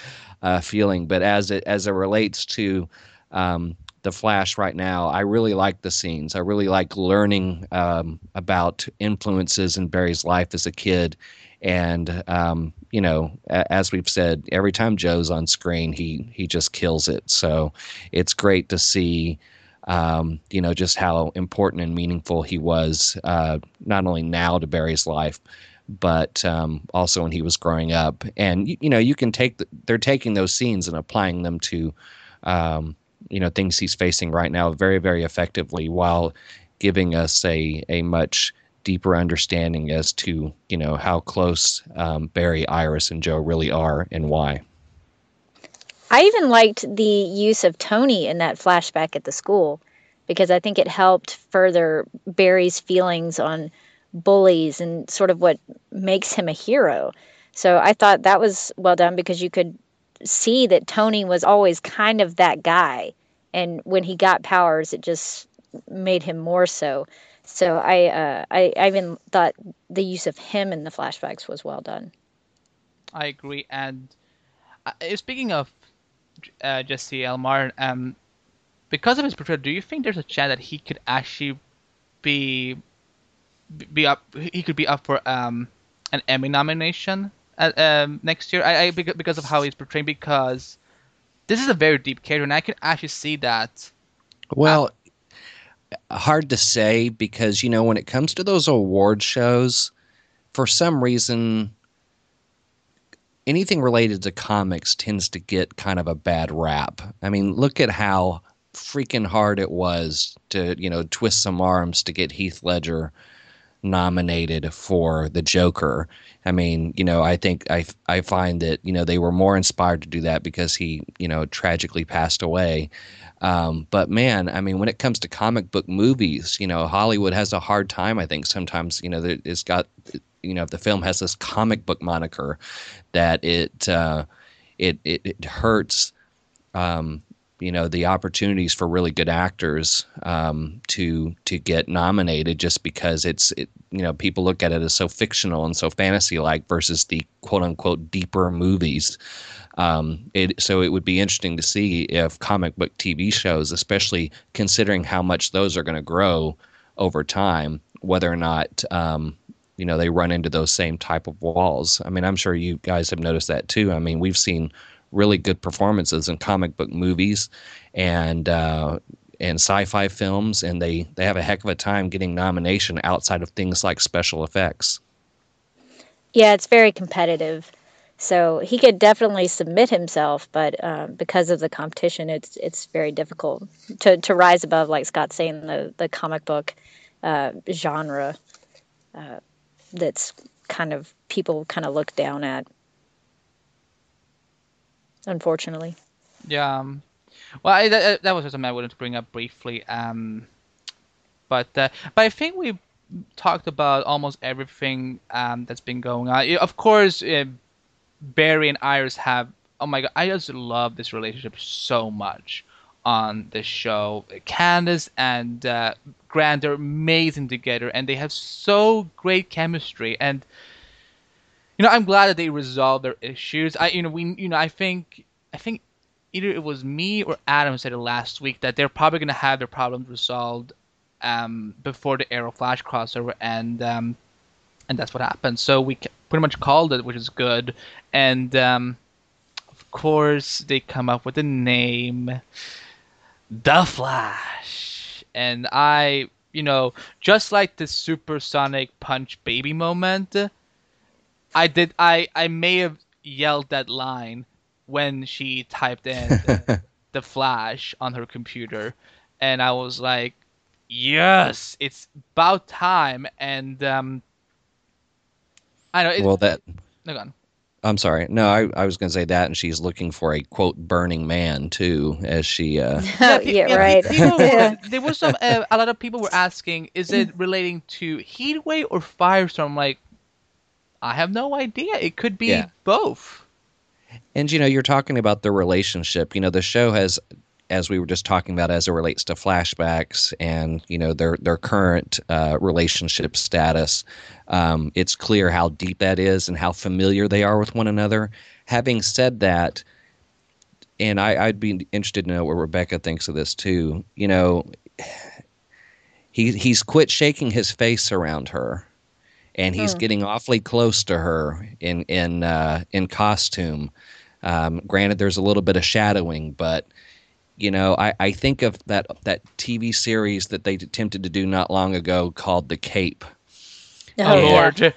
uh, feeling. But as it as it relates to um, the Flash right now, I really like the scenes. I really like learning um, about influences in Barry's life as a kid. And um, you know, as we've said, every time Joe's on screen, he he just kills it. So it's great to see um, you know, just how important and meaningful he was, uh, not only now to Barry's life, but um, also when he was growing up. And you, you know, you can take the, they're taking those scenes and applying them to, um, you know, things he's facing right now very, very effectively, while giving us a a much deeper understanding as to you know how close um, Barry, Iris, and Joe really are and why. I even liked the use of Tony in that flashback at the school because I think it helped further Barry's feelings on bullies and sort of what makes him a hero. So I thought that was well done because you could see that Tony was always kind of that guy. And when he got powers, it just made him more so. So I, uh, I, I even thought the use of him in the flashbacks was well done. I agree. And uh, speaking of uh, Jesse L. Martin, um, because of his portrayal, do you think there's a chance that he could actually be be up? He could be up for um, an Emmy nomination um, next year. I, I because of how he's portrayed. Because this is a very deep character, and I can actually see that. Well, hard to say because you know when it comes to those award shows, for some reason, anything related to comics tends to get kind of a bad rap. I mean, look at how freaking hard it was to you know twist some arms to get Heath Ledger nominated for the Joker. I mean, you know, I think I I find that you know they were more inspired to do that because he you know tragically passed away. Um, but man, I mean, when it comes to comic book movies, you know, Hollywood has a hard time. I think sometimes, you know, it's got, you know, if the film has this comic book moniker, that it uh, it, it it hurts. Um, you know the opportunities for really good actors um, to to get nominated just because it's it, you know people look at it as so fictional and so fantasy like versus the quote unquote deeper movies. Um, it, so it would be interesting to see if comic book TV shows, especially considering how much those are going to grow over time, whether or not um, you know they run into those same type of walls. I mean, I'm sure you guys have noticed that too. I mean, we've seen really good performances in comic book movies and uh, and sci-fi films, and they they have a heck of a time getting nomination outside of things like special effects. Yeah, it's very competitive. So he could definitely submit himself, but um, because of the competition, it's it's very difficult to, to rise above, like Scott's saying, the the comic book uh, genre uh, that's kind of people kind of look down at. Unfortunately. Yeah. Um, well, I, that, that was something I wanted to bring up briefly. Um, but uh, but I think we talked about almost everything um, that's been going on. Of course, uh, Barry and Iris have. Oh my god, I just love this relationship so much on this show. Candice and uh, Grant are amazing together, and they have so great chemistry. And you know, I'm glad that they resolved their issues. I, you know, we, you know, I think, I think either it was me or Adam said it last week that they're probably going to have their problems resolved um, before the Arrow Flash crossover, and um, and that's what happened. So we pretty much called it, which is good. And um, of course, they come up with the name, The Flash, and I, you know, just like the supersonic punch baby moment, I did. I I may have yelled that line when she typed in the, [LAUGHS] the Flash on her computer, and I was like, yes, it's about time. And um, I know. It, well, that. No, go on. I'm sorry. No, I, I was going to say that, and she's looking for a quote burning man too, as she. Uh... [LAUGHS] yeah, yeah, right. People, [LAUGHS] yeah. There was some. Uh, a lot of people were asking, is it relating to Heatwave or Firestorm? Like, I have no idea. It could be yeah. both. And you know, you're talking about the relationship. You know, the show has as we were just talking about as it relates to flashbacks and you know their their current uh, relationship status um, it's clear how deep that is and how familiar they are with one another having said that and I, i'd be interested to know what rebecca thinks of this too you know [SIGHS] he he's quit shaking his face around her and he's hmm. getting awfully close to her in in uh, in costume um, granted there's a little bit of shadowing but you know, I, I think of that that TV series that they attempted to do not long ago called The Cape. Oh and, Lord!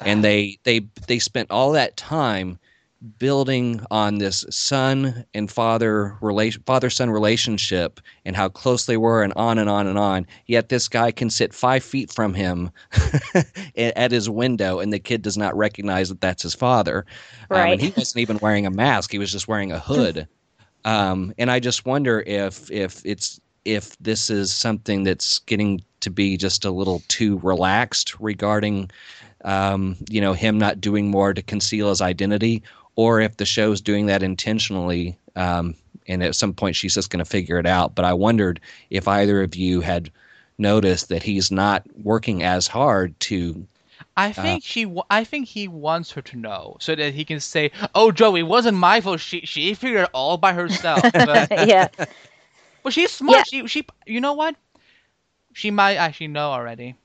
And they they they spent all that time building on this son and father relation father son relationship and how close they were and on and on and on yet this guy can sit five feet from him [LAUGHS] at his window and the kid does not recognize that that's his father. Right um, and he [LAUGHS] wasn't even wearing a mask he was just wearing a hood. [LAUGHS] Um, and I just wonder if if it's if this is something that's getting to be just a little too relaxed regarding um, you know him not doing more to conceal his identity, or if the show's doing that intentionally. Um, and at some point she's just going to figure it out. But I wondered if either of you had noticed that he's not working as hard to I uh, think uh, she. I think he wants her to know so that he can say, "Oh, Joey, it wasn't my fault. She she figured it all by herself." [LAUGHS] But, yeah. But she's smart. Yeah. She she. You know what? She might actually know already.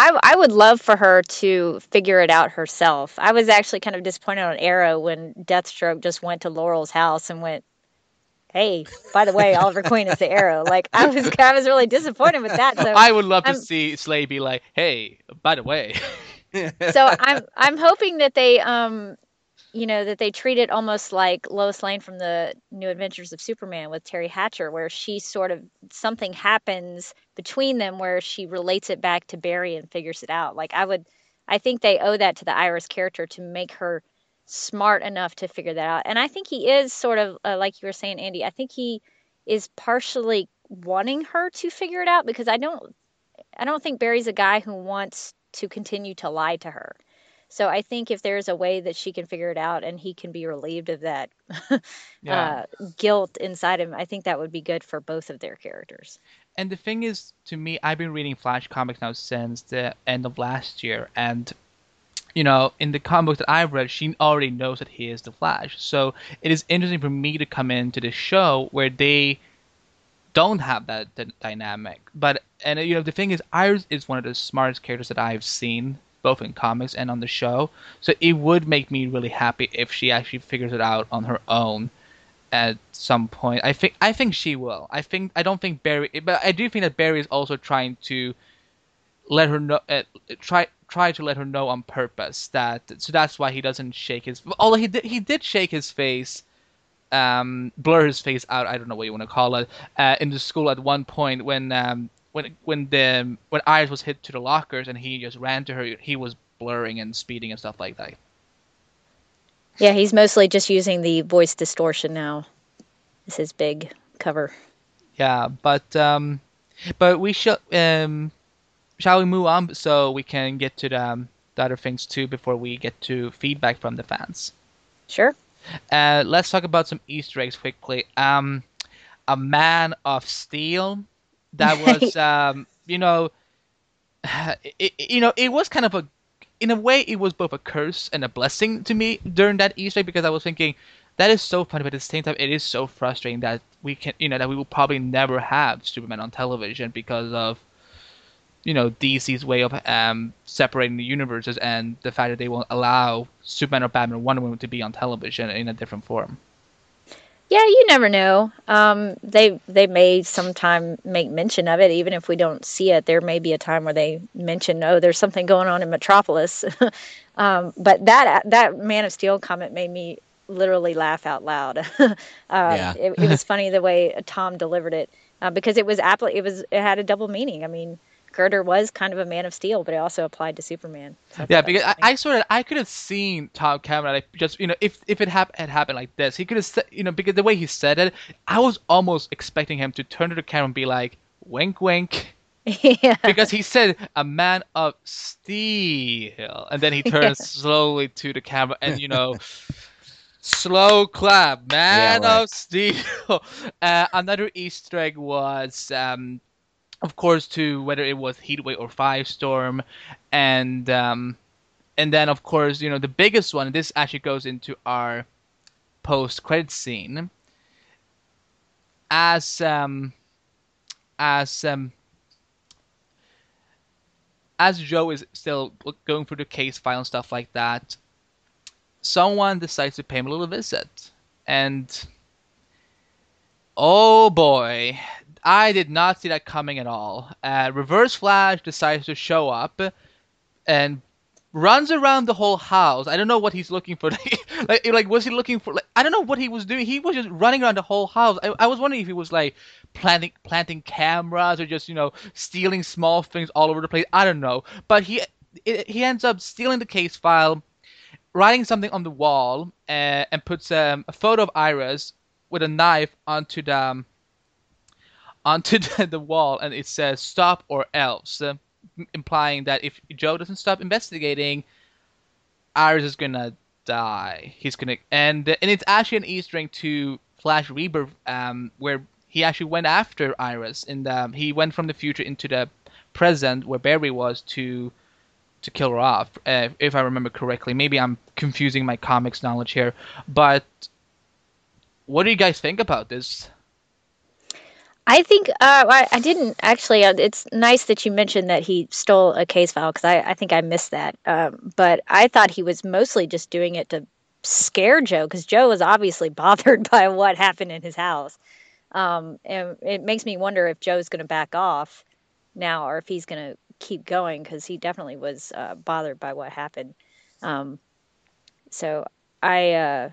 I I would love for her to figure it out herself. I was actually kind of disappointed on Arrow when Deathstroke just went to Laurel's house and went, hey, by the way, Oliver Queen is the Arrow. Like I was, [LAUGHS] I was really disappointed with that. So I would love I'm, to see Slade be like, hey, by the way. [LAUGHS] so I'm, I'm hoping that they, um, you know, that they treat it almost like Lois Lane from the New Adventures of Superman with Teri Hatcher, where she sort of something happens between them where she relates it back to Barry and figures it out. Like I would, I think they owe that to the Iris character to make her smart enough to figure that out. And I think he is sort of uh, like you were saying, Andy. I think he is partially wanting her to figure it out because I don't, I don't think Barry's a guy who wants to continue to lie to her. So I think if there's a way that she can figure it out and he can be relieved of that [LAUGHS] yeah. uh, guilt inside him, I think that would be good for both of their characters. And the thing is, to me, I've been reading Flash comics now since the end of last year, and you know, in the comic book that I've read, she already knows that he is the Flash. So it is interesting for me to come into this show where they don't have that, that dynamic. But and you know, the thing is, Iris is one of the smartest characters that I've seen, both in comics and on the show. So it would make me really happy if she actually figures it out on her own at some point. I think I think she will. I think I don't think Barry, but I do think that Barry is also trying to let her know, uh, try tried to let her know on purpose that so that's why he doesn't shake his although he did he did shake his face um blur his face out i don't know what you want to call it uh, in the school at one point when um when when the when iris was hit to the lockers and he just ran to her he was blurring and speeding and stuff like that yeah he's mostly just using the voice distortion now is his big cover yeah but um but we shall um shall we move on so we can get to the, um, the other things too before we get to feedback from the fans? Sure. Uh, let's talk about some Easter eggs quickly. Um, a Man of Steel. That [LAUGHS] was, um, you know, [SIGHS] it, you know, it was kind of a, in a way, it was both a curse and a blessing to me during that Easter egg because I was thinking, that is so funny, but at the same time, it is so frustrating that we can, you know, that we will probably never have Superman on television because of you know DC's way of um, separating the universes and the fact that they won't allow Superman or Batman or Wonder Woman to be on television in a different form. Yeah, you never know. Um, they they may sometime make mention of it, even if we don't see it. There may be a time where they mention, "Oh, there's something going on in Metropolis." [LAUGHS] um, but that that Man of Steel comment made me literally laugh out loud. uh, [LAUGHS] yeah. it, it, was funny the way Tom delivered it uh, because it was apple. It was it had a double meaning. I mean Girder was kind of a Man of Steel, but it also applied to Superman. So yeah, because I, I, sort of I could have seen Tom Cameron like just you know if if it hap- had happened like this, he could have said you know because the way he said it, I was almost expecting him to turn to the camera and be like, "Wink, wink." [LAUGHS] yeah. Because he said a man of steel, and then he [LAUGHS] turns yeah. slowly to the camera, and you know, [LAUGHS] slow clap, man yeah, right. of steel. Uh, another Easter egg was um, of course, to whether it was Heatwave or Firestorm, and um, and then of course you know the biggest one. This actually goes into our post credit scene. As um, as um, as Joe is still going through the case file and stuff like that, someone decides to pay him a little visit, and oh boy, I did not see that coming at all. Uh, Reverse Flash decides to show up and runs around the whole house. I don't know what he's looking for. [LAUGHS] like, like was he looking for? Like, I don't know what he was doing. He was just running around the whole house. I, I was wondering if he was like planting planting cameras or just you know stealing small things all over the place. I don't know. But he it, he ends up stealing the case file, writing something on the wall, uh, and puts um, a photo of Iris with a knife onto the um, onto [LAUGHS] the, wall and it says stop or else, uh, implying that if Joe doesn't stop investigating, Iris is gonna die. He's gonna and and it's actually an Easter egg to Flash Rebirth, um, where he actually went after Iris, and um, he went from the future into the present where Barry was to to kill her off, uh, if I remember correctly. Maybe I'm confusing my comics knowledge here, but what do you guys think about this? I think uh, I, I, didn't actually. Uh, it's nice that you mentioned that he stole a case file because I, I, think I missed that. Um, but I thought he was mostly just doing it to scare Joe because Joe was obviously [LAUGHS] bothered by what happened in his house. Um, and it makes me wonder if Joe's going to back off now or if he's going to keep going because he definitely was uh, bothered by what happened. Um, so I uh,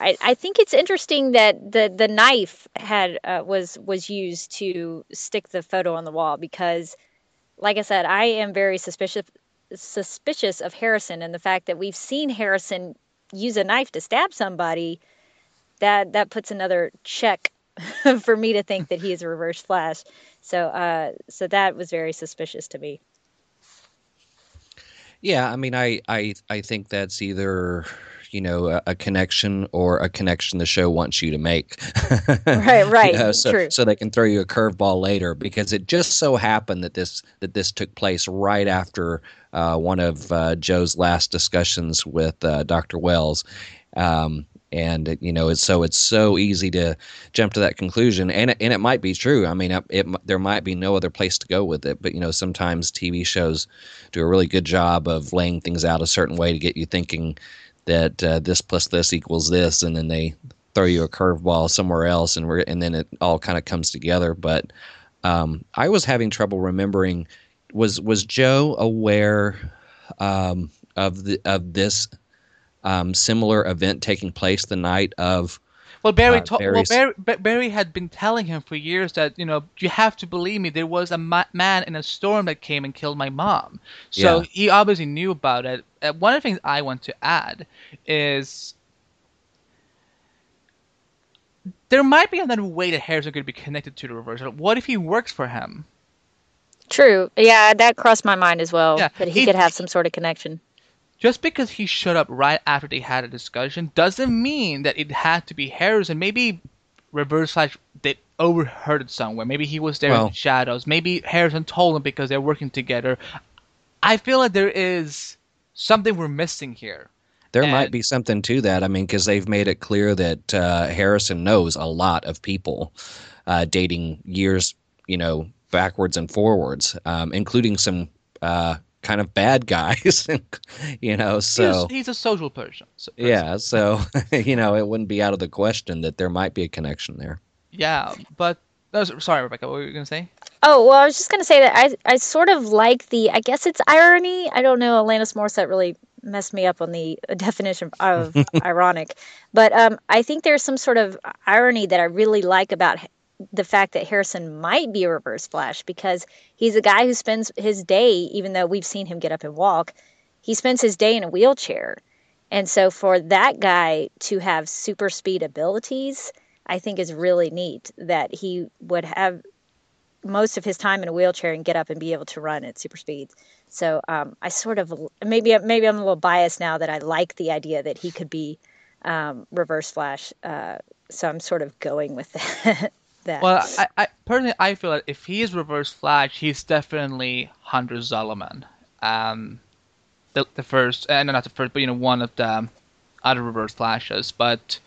I, I think it's interesting that the the knife had uh, was was used to stick the photo on the wall because, like I said, I am very suspicious suspicious of Harrison and the fact that we've seen Harrison use a knife to stab somebody. That that puts another check [LAUGHS] for me to think that he is a reverse flash. So uh, so that was very suspicious to me. Yeah, I mean, I I I think that's either you know a, a, connection or a connection the show wants you to make. right, [LAUGHS] right. you know, so, True. so they can throw you a curveball later because it just so happened that this that this took place right after uh, one of uh, Joe's last discussions with uh, Dr. Wells. Um, and you know it's so it's so easy to jump to that conclusion and it, and it might be true i mean it, it, there might be no other place to go with it but you know sometimes tv shows do a really good job of laying things out a certain way to get you thinking that uh, this plus this equals this, and then they throw you a curveball somewhere else, and we're and then it all kind of comes together. But um, I was having trouble remembering was was Joe aware um, of the of this um, similar event taking place the night of? Well, Barry, uh, well, Barry, Barry had been telling him for years that you know you have to believe me. There was a ma- man in a storm that came and killed my mom. So Yeah. he obviously knew about it. Uh, one of the things I want to add is there might be another way that Harrison could be connected to the reversal. What if he works for him? True. Yeah, that crossed my mind as well. Yeah, that he he- could have some sort of connection. Just because he showed up right after they had a discussion doesn't mean that it had to be Harrison. Maybe Reverse Flash they overheard it somewhere. Maybe he was there in the shadows. Maybe Harrison told him because they're working together. I feel like there is something we're missing here. There might be something to that. I mean, because they've made it clear that uh, Harrison knows a lot of people, uh, dating years, you know, backwards and forwards, um, including some uh, kind of bad [LAUGHS] guys. you know, so he's, he's a social person. so- person. yeah, so [LAUGHS] you know, it wouldn't be out of the question that there might be a connection there. Yeah, but no, sorry, Rebecca. What were you gonna say? Oh well, I was just gonna say that I I sort of like the I guess it's irony. I don't know. Alanis Morissette really messed me up on the [LAUGHS] definition of [LAUGHS] ironic, but um, I think there's some sort of irony that I really like about the fact that Harrison might be a Reverse Flash because he's a guy who spends his day, even though we've seen him get up and walk, he spends his day in a wheelchair, and so for that guy to have super speed abilities. I think is really neat that he would have most of his time in a wheelchair and get up and be able to run at super speeds. So um, I sort of maybe maybe I'm a little biased now that I like the idea that he could be um, Reverse Flash. Uh, so I'm sort of going with that. [LAUGHS] that. Well, I, I personally I feel that if he is Reverse Flash, he's definitely Hunter Zolomon. Um, the the first, and not the first, but you know one of the other Reverse Flashes. But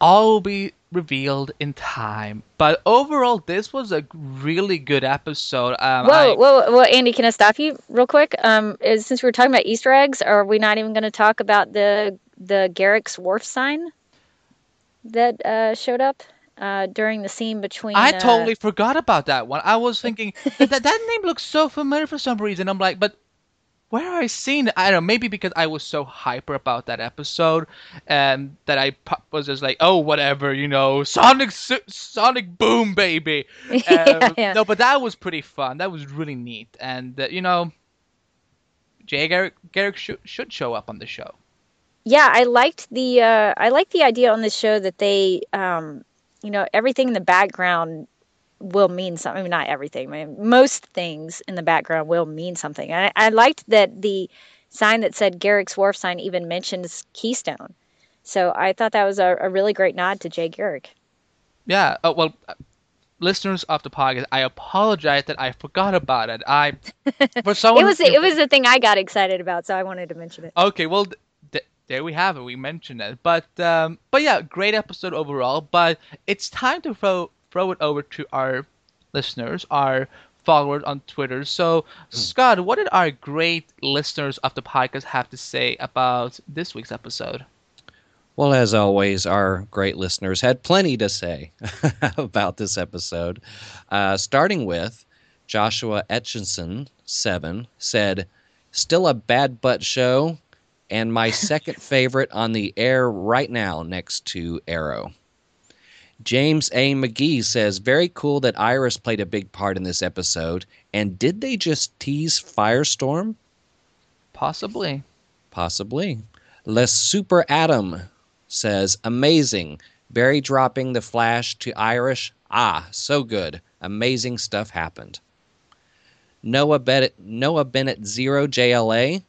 I'll be revealed in time. But overall, this was a really good episode. Um, whoa, I- whoa, whoa, Andy, can I stop you real quick? Um, is, since we were talking about Easter eggs, are we not even going to talk about the the Garrick's Wharf sign that uh, showed up uh, during the scene between? I uh, totally forgot about that one. I was [LAUGHS] thinking that that name looks so familiar for some reason. I'm like, but where have I seen it? I don't know. Maybe because I was so hyper about that episode, and that I was just like, oh, whatever, you know, Sonic, Sonic Boom, baby. Um, [LAUGHS] Yeah, yeah. No, but that was pretty fun. That was really neat, and uh, you know, Jay Garrick, Garrick should should show up on the show. yeah i liked the uh i liked the idea on the show that they um you know everything in the background will mean something I mean, not everything I mean, most things in the background will mean something I, I liked that the sign that said garrick's wharf sign even mentions keystone so i thought that was a, a really great nod to jay garrick Yeah. Oh well, listeners of the podcast, I apologize that I forgot about it. I [LAUGHS] for someone it was it was the thing i got excited about so i wanted to mention it Okay, well, th- th- there we have it. We mentioned it, but um, but yeah, great episode overall. But it's time to throw throw it over to our listeners, our followers on Twitter. So, Scott, what did our great listeners of the podcast have to say about this week's episode? Well, as always, our great listeners had plenty to say [LAUGHS] about this episode. Uh, starting with Joshua Etchinson, seven, said, Still a bad butt show, and my second [LAUGHS] favorite on the air right now next to Arrow. James A. McGee says, Very cool that Iris played a big part in this episode. And did they just tease Firestorm? Possibly. Possibly. Les Super Adam says, amazing. Barry dropping the flash to Irish. Ah, so good. Amazing stuff happened. Noah Bennett, Noah Bennett Zero JLA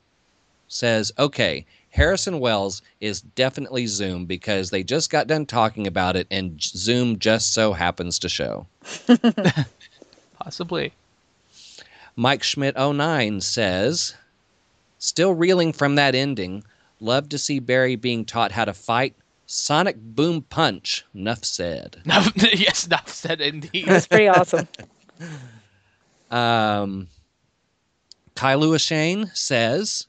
says, okay, Harrison Wells is definitely Zoom because they just got done talking about it and Zoom just so happens to show. [LAUGHS] Possibly. Mike Schmidt 09 says, Still reeling from that ending. Love to see Barry being taught how to fight. Sonic Boom Punch. Nuff said. [LAUGHS] No, yes, Nuff said indeed. That's pretty awesome. [LAUGHS] Um, Kailu Shane says,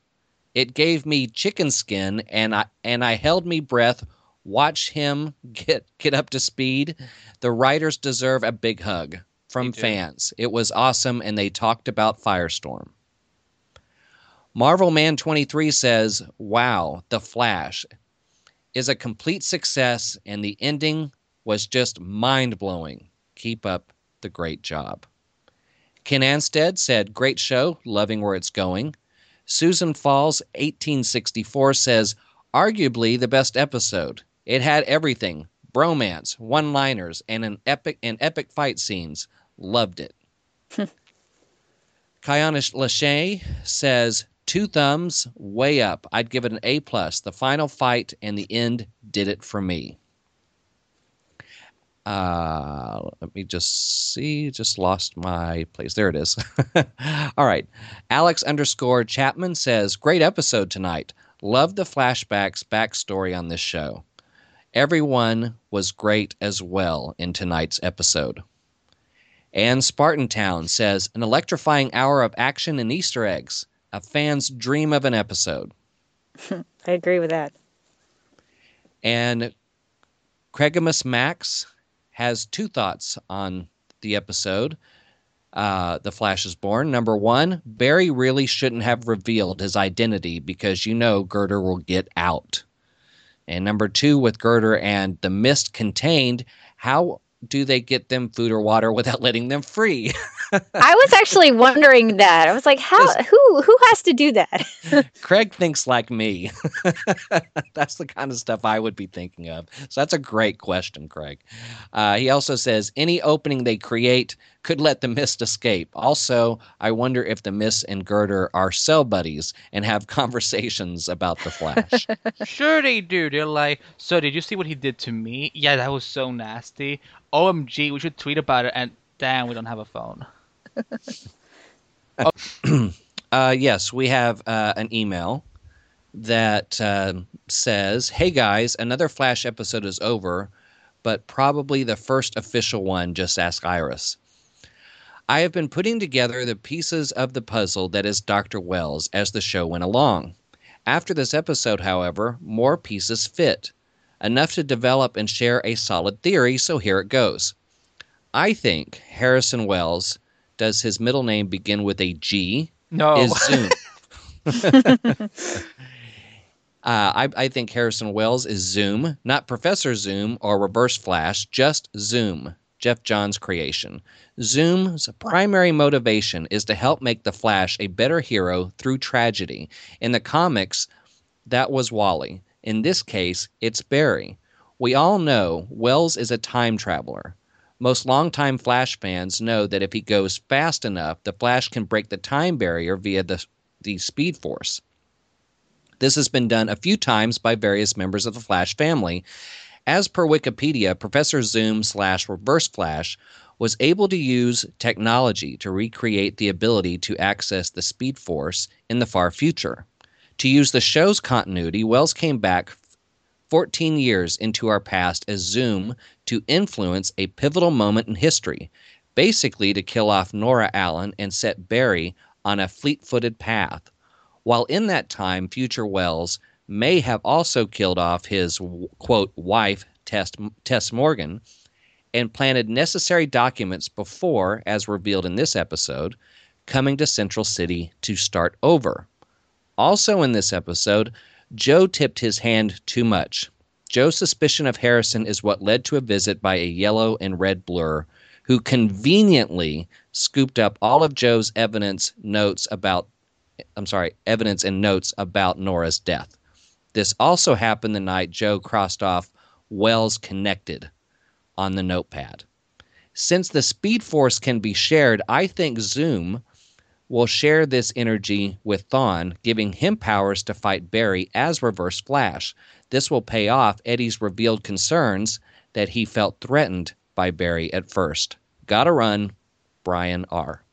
It gave me chicken skin and I and I held me breath. Watch him [LAUGHS] get get up to speed. The writers deserve a big hug. from fans. It was awesome, and they talked about Firestorm. Marvel Man 23 says, Wow, The Flash is a complete success, and the ending was just mind blowing. Keep up the great job. Ken Anstead said, Great show, loving where it's going. Susan Falls, 1864, says, Arguably the best episode. It had everything bromance, one liners, and an epic and epic fight scenes. Loved it. [LAUGHS] Kayana Lachey says, Two thumbs, way up. I'd give it an A plus. The final fight and the end did it for me. Uh, let me just see. Just lost my place. There it is. [LAUGHS] All right. Alex underscore Chapman says, Great episode tonight. Love the flashbacks backstory on this show. Everyone was great as well in tonight's episode. And Spartantown says, An electrifying hour of action and Easter eggs. A fan's dream of an episode. [LAUGHS] I agree with that. And Craigimus Max has two thoughts on the episode. Uh, the Flash is born. Number one, Barry really shouldn't have revealed his identity because you know Girder will get out. And number two, with Girder and the mist contained, how do they get them food or water [LAUGHS] without letting them free? [LAUGHS] I was actually wondering that. I was like, how Yes. who who has to do that? [LAUGHS] Craig thinks like me. [LAUGHS] that's the kind of stuff I would be thinking of. So that's a great question, Craig. Uh, he also says any opening they create could let the mist escape. Also, I wonder if the mist and Girder are cell buddies and have [LAUGHS] conversations about the Flash. Sure they do. They're like, so did you see what he did to me? Yeah, that was so nasty. OMG, we should tweet about it. And damn, we don't have a phone. [LAUGHS] [CLEARS THROAT] Uh, yes, we have uh, an email that uh, says, Hey guys, another Flash episode is over, but probably the first official one, just ask Iris. I have been putting together the pieces of the puzzle that is Dr. Wells as the show went along. After this episode, however, more pieces fit, enough to develop and share a solid theory, so here it goes. I think Harrison Wells does his middle name begin with a G No. is [LAUGHS] Zoom. [LAUGHS] Uh, I, I think Harrison Wells is Zoom, not Professor Zoom or Reverse Flash, just Zoom, Geoff Johns' creation. Zoom's primary motivation is to help make the Flash a better hero through tragedy. In the comics, that was Wally. In this case, it's Barry. We all know Wells is a time traveler. Most longtime Flash fans know that if he goes fast enough, the Flash can break the time barrier via the, the Speed Force. This has been done a few times by various members of the Flash family. As per Wikipedia, Professor Zoom slash Reverse Flash was able to use technology to recreate the ability to access the Speed Force in the far future. To use the show's continuity, Wells came back 14 years into our past as Zoom to influence a pivotal moment in history, basically to kill off Nora Allen and set Barry on a fleet footed path. While in that time, future Wells may have also killed off his quote wife, Tess, Tess Morgan, and planted necessary documents before, as revealed in this episode, coming to Central City to start over. Also in this episode, Joe tipped his hand too much. Joe's suspicion of Harrison is what led to a visit by a yellow and red blur, who conveniently scooped up all of Joe's evidence notes about I'm sorry, evidence and notes about Nora's death. This also happened the night Joe crossed off Wells connected on the notepad. Since the Speed Force can be shared, I think Zoom will share this energy with Thawne, giving him powers to fight Barry as Reverse Flash. This will pay off Eddie's revealed concerns that he felt threatened by Barry at first. Gotta run, Brian R.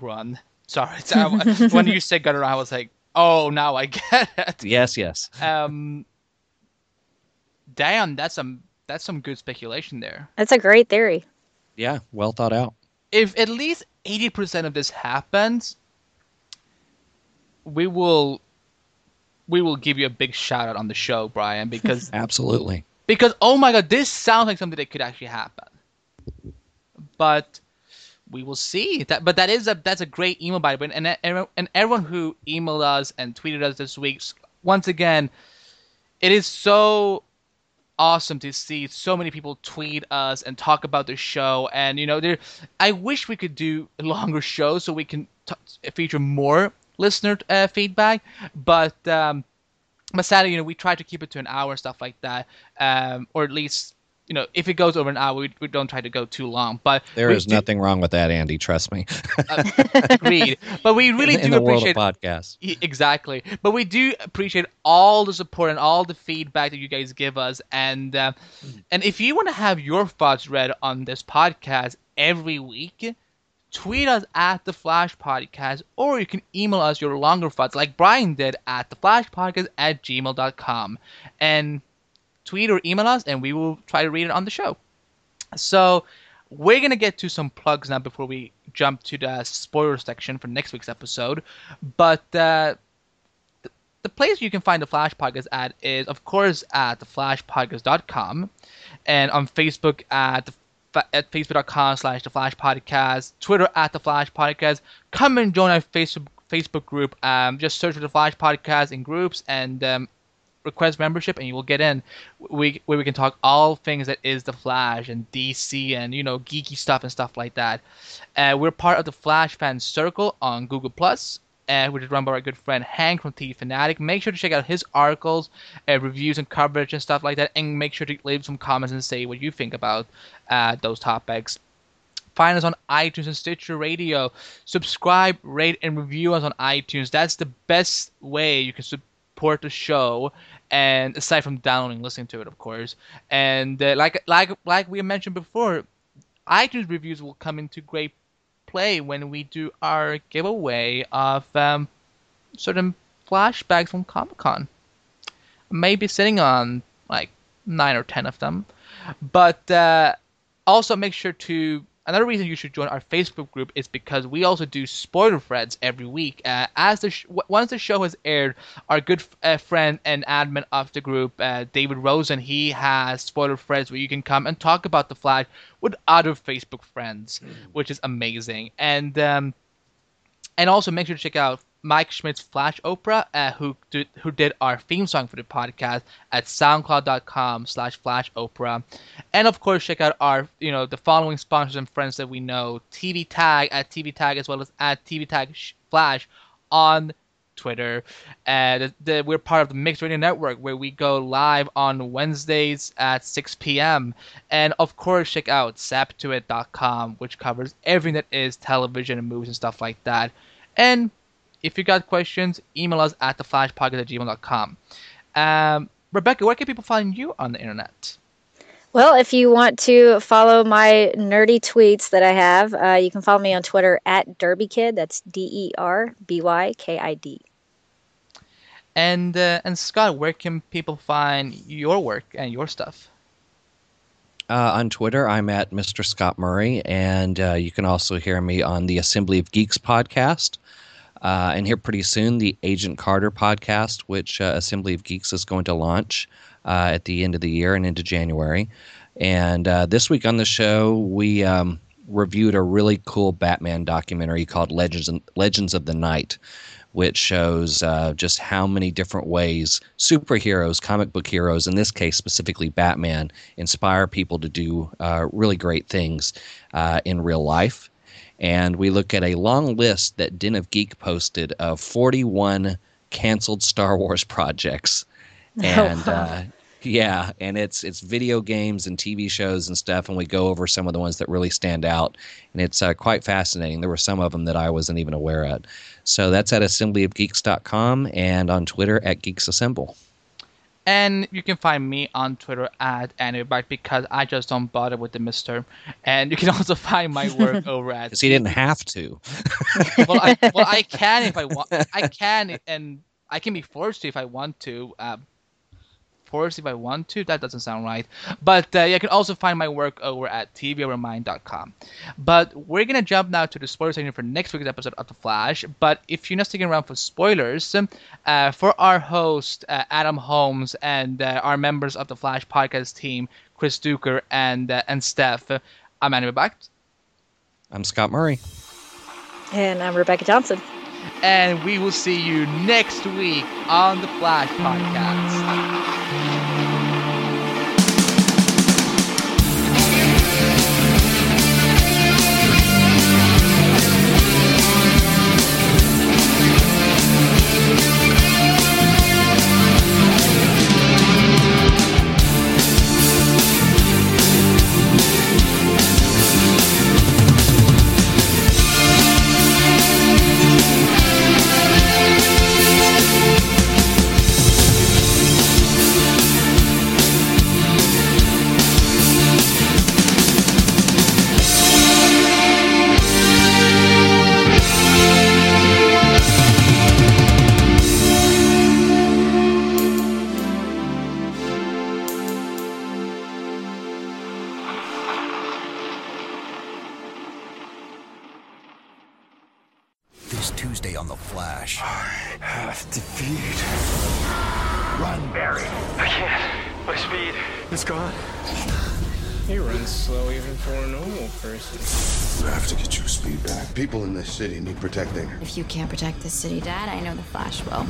Run. Sorry. [LAUGHS] it's- I- when you said gutter, I was like, oh, now I get it. Yes, yes. Um, damn, that's some that's some good speculation there. That's a great theory. Yeah, well thought out. If at least eighty percent of this happens, we will we will give you a big shout out on the show, Brian, because [LAUGHS] Absolutely. because oh my god, this sounds like something that could actually happen. But we will see that. But that is a that's a great email by the way, and and, and everyone who emailed us and tweeted us this week. Once again, it is so awesome to see so many people tweet us and talk about the show. And you know, there, I wish we could do longer shows so we can t- feature more listener uh, feedback. But um, but sadly, you know, we try to keep it to an hour, stuff like that, um, or at least you know, if it goes over an hour, we, we don't try to go too long. But there is do, nothing wrong with that, Andy. Trust me. [LAUGHS] uh, agreed. But we really in, do in the appreciate world of podcasts. Exactly. But we do appreciate all the support and all the feedback that you guys give us. And uh, and if you want to have your thoughts read on this podcast every week, tweet us at the Flash Podcast, or you can email us your longer thoughts, like Brian did at the Flash Podcast at gmail.com. And tweet or email us, and we will try to read it on the show. So we're gonna get to some plugs now before we jump to the spoiler section for next week's episode. But uh, the, the place you can find the Flash Podcast at is, of course, at theflashpodcast.com, and on Facebook at the at facebook.com slash the flash podcast twitter at the flash podcast come and join our facebook facebook group um, just search for the flash podcast in groups and um, request membership and you will get in. We where we can talk all things that is the Flash and DC and you know geeky stuff and stuff like that. Uh, we're part of the Flash fan circle on Google Plus. Uh, which is run by our good friend Hank from TV Fanatic. Make sure to check out his articles, uh, reviews, and coverage and stuff like that, and make sure to leave some comments and say what you think about uh, those topics. Find us on iTunes and Stitcher Radio. Subscribe, rate, and review us on iTunes. That's the best way you can support the show and aside from downloading, listening to it, of course, and uh, like like like we mentioned before, iTunes reviews will come into great play when we do our giveaway of um, certain flashbacks from Comic Con. Maybe sitting on like nine or ten of them, but uh, also make sure to another reason you should join our Facebook group is because we also do spoiler threads every week. Uh, as the sh- once the show has aired, our good uh, friend and admin of the group, uh, David Rosen, he has spoiler threads where you can come and talk about the Flash with other Facebook friends, mm. which is amazing. And um, and also make sure to check out Mike Schmidt's Flash Opera, uh, who did, who did our theme song for the podcast at soundcloud.com slash flash opera. And of course, check out our, you know, the following sponsors and friends that we know, TV Tag at TV Tag as well as at TV Tag Flash on Twitter. Uh, the, the, we're part of the Mixed Radio Network where we go live on Wednesdays at 6 p.m. And of course, check out saptoit.com, which covers everything that is television and movies and stuff like that. And if you got questions, email us at theflashpodcast at gmail.com. Um, Rebecca, where can people find you on the internet? Well, if you want to follow my nerdy tweets that I have, uh, you can follow me on Twitter at DerbyKid. That's D E R B Y K I D. And uh, and Scott, where can people find your work and your stuff? Uh, on Twitter, I'm at Mr. Scott Murray, and uh, you can also hear me on the Assembly of Geeks podcast. Uh, and here pretty soon, the Agent Carter podcast, which uh, Assembly of Geeks is going to launch uh, at the end of the year and into January. And uh, this week on the show, we um, reviewed a really cool Batman documentary called Legends Legends of the Knight, which shows uh, just how many different ways superheroes, comic book heroes, in this case specifically Batman, inspire people to do uh, really great things in real life and we look at a long list that Den of Geek posted of 41 canceled Star Wars projects. [LAUGHS] Oh, and oh, wow. uh, yeah, and it's it's video games and TV shows and stuff, and we go over some of the ones that really stand out, and it's uh, quite fascinating. There were some of them that I wasn't even aware of. So that's at assemblyofgeeks.com and on Twitter at geeksassemble. And you can find me on Twitter at AndyBehbakht because I just don't bother with the Mister. And you can [LAUGHS] also find my work [LAUGHS] over at. Because he didn't have to. [LAUGHS] well, I, well, I can if I want. I can, and I can be forced to if I want to. Uh, forced if I want to. That doesn't sound right. But uh, you can also find my work over at tvovermind.com. But we're going to jump now to the spoiler section for next week's episode of The Flash. But if you're not sticking around for spoilers, uh, for our host, uh, Adam Holmes, and uh, our members of the Flash podcast team, Chris Duker and, uh, and Steph, I'm Andy Behbakht. I'm Scott Murray. And I'm Rebecca Johnson. And we will see you next week on the Flash Podcast. Need. If you can't protect the city, Dad, I know the Flash will.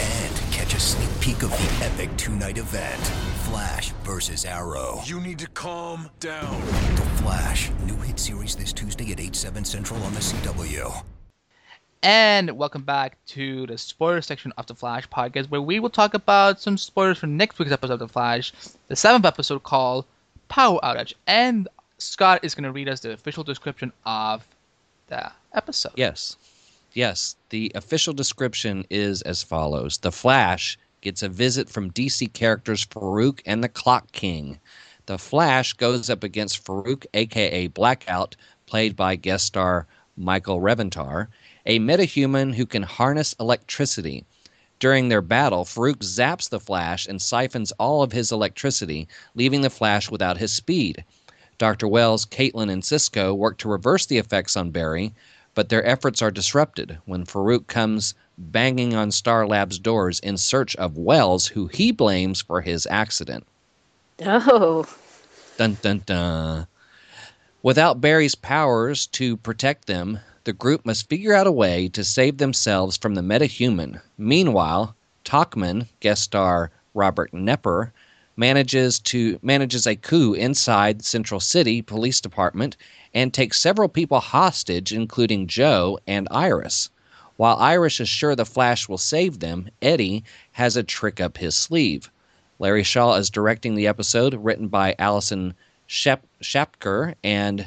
And catch a sneak peek of the epic two night event Flash versus Arrow. You need to calm down. The Flash, new hit series this Tuesday at 8, 7 central on the CW. And welcome back to the spoiler section of the Flash podcast, where we will talk about some spoilers for next week's episode of the Flash, the seventh episode called Power Outage. And Scott is going to read us the official description of the episode. Yes. Yes. The official description is as follows The Flash gets a visit from DC characters Farooq and the Clock King. The Flash goes up against Farooq, aka Blackout, played by guest star Michael Reventar, a metahuman who can harness electricity. During their battle, Farooq zaps the Flash and siphons all of his electricity, leaving the Flash without his speed. Dr. Wells, Caitlin, and Cisco work to reverse the effects on Barry, but their efforts are disrupted when Farooq comes banging on Star Labs' doors in search of Wells, who he blames for his accident. Oh. Dun dun dun. Without Barry's powers to protect them, the group must figure out a way to save themselves from the metahuman. Meanwhile, Tockman, guest star Robert Knepper, manages to manages a coup inside Central City Police Department and takes several people hostage, including Joe and Iris. While Iris is sure the Flash will save them, Eddie has a trick up his sleeve. Larry Shaw is directing the episode, written by Allison Shep- Schapker and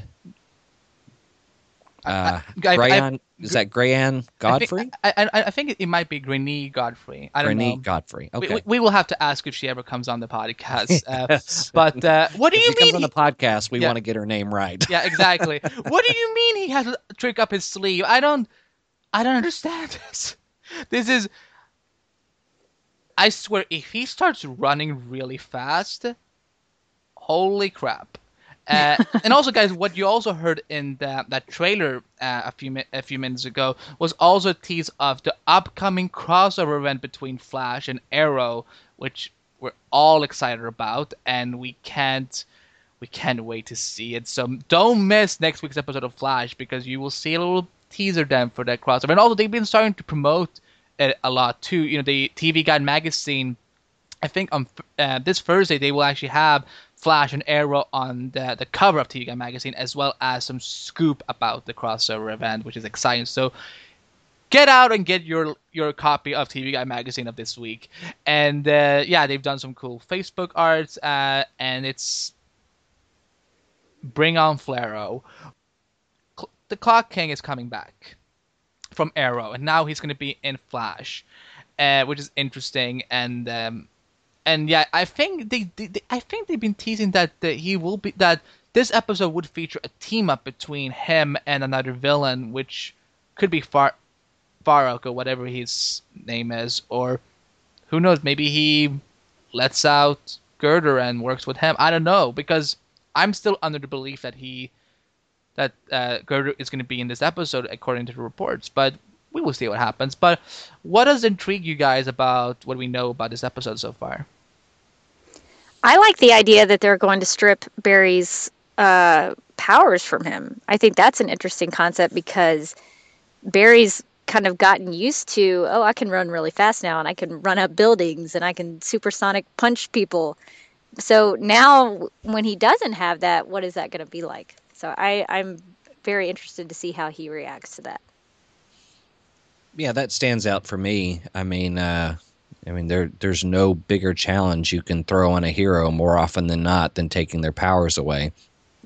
uh, [LAUGHS] I- I- Grayan. is that Grayan Godfrey? I think, I, I, I think it might be Granny Godfrey. I don't Renee know. Godfrey. We- Okay. We, we will have to ask if she ever comes on the podcast. [LAUGHS] Uh, Yes. But uh, what do if you she comes on the podcast, we Yeah. want to get her name right. yeah, exactly. [LAUGHS] what do you mean he has a trick up his sleeve? I don't, I don't understand this. This is, I swear, if he starts running really fast, holy crap! Uh, [LAUGHS] and also, guys, what you also heard in that that trailer uh, a few a few minutes ago was also a tease of the upcoming crossover event between Flash and Arrow, which we're all excited about, and we can't we can't wait to see it. So don't miss next week's episode of Flash because you will see a little teaser then for that crossover. And also, they've been starting to promote it a lot too. You know, the TV Guide magazine. I think on uh, this Thursday they will actually have Flash and Arrow on the, the cover of TV Guide magazine, as well as some scoop about the crossover event, which is exciting. So get out and get your your copy of TV Guide magazine of this week. And uh, yeah, they've done some cool Facebook arts, uh, and it's bring on Flarrow. Cl- The Clock King is coming back from Arrow, and now he's going to be in Flash, uh, which is interesting. And um, and yeah, I think they, they, they- I think they've been teasing that, that he will be that this episode would feature a team up between him and another villain, which could be Far Farok or whatever his name is, or who knows, maybe he lets out Girder and works with him. I don't know because I'm still under the belief that he that uh, Girder is going to be in this episode according to the reports, but we will see what happens. But what does intrigue you guys about what we know about this episode so far? I like the idea that they're going to strip Barry's uh, powers from him. I think that's an interesting concept because Barry's kind of gotten used to, oh, I can run really fast now and I can run up buildings and I can supersonic punch people. So now when he doesn't have that, what is that going to be like? So I, I'm very interested to see how he reacts to that. Yeah, that stands out for me. I mean, uh, I mean, there there's no bigger challenge you can throw on a hero more often than not than taking their powers away.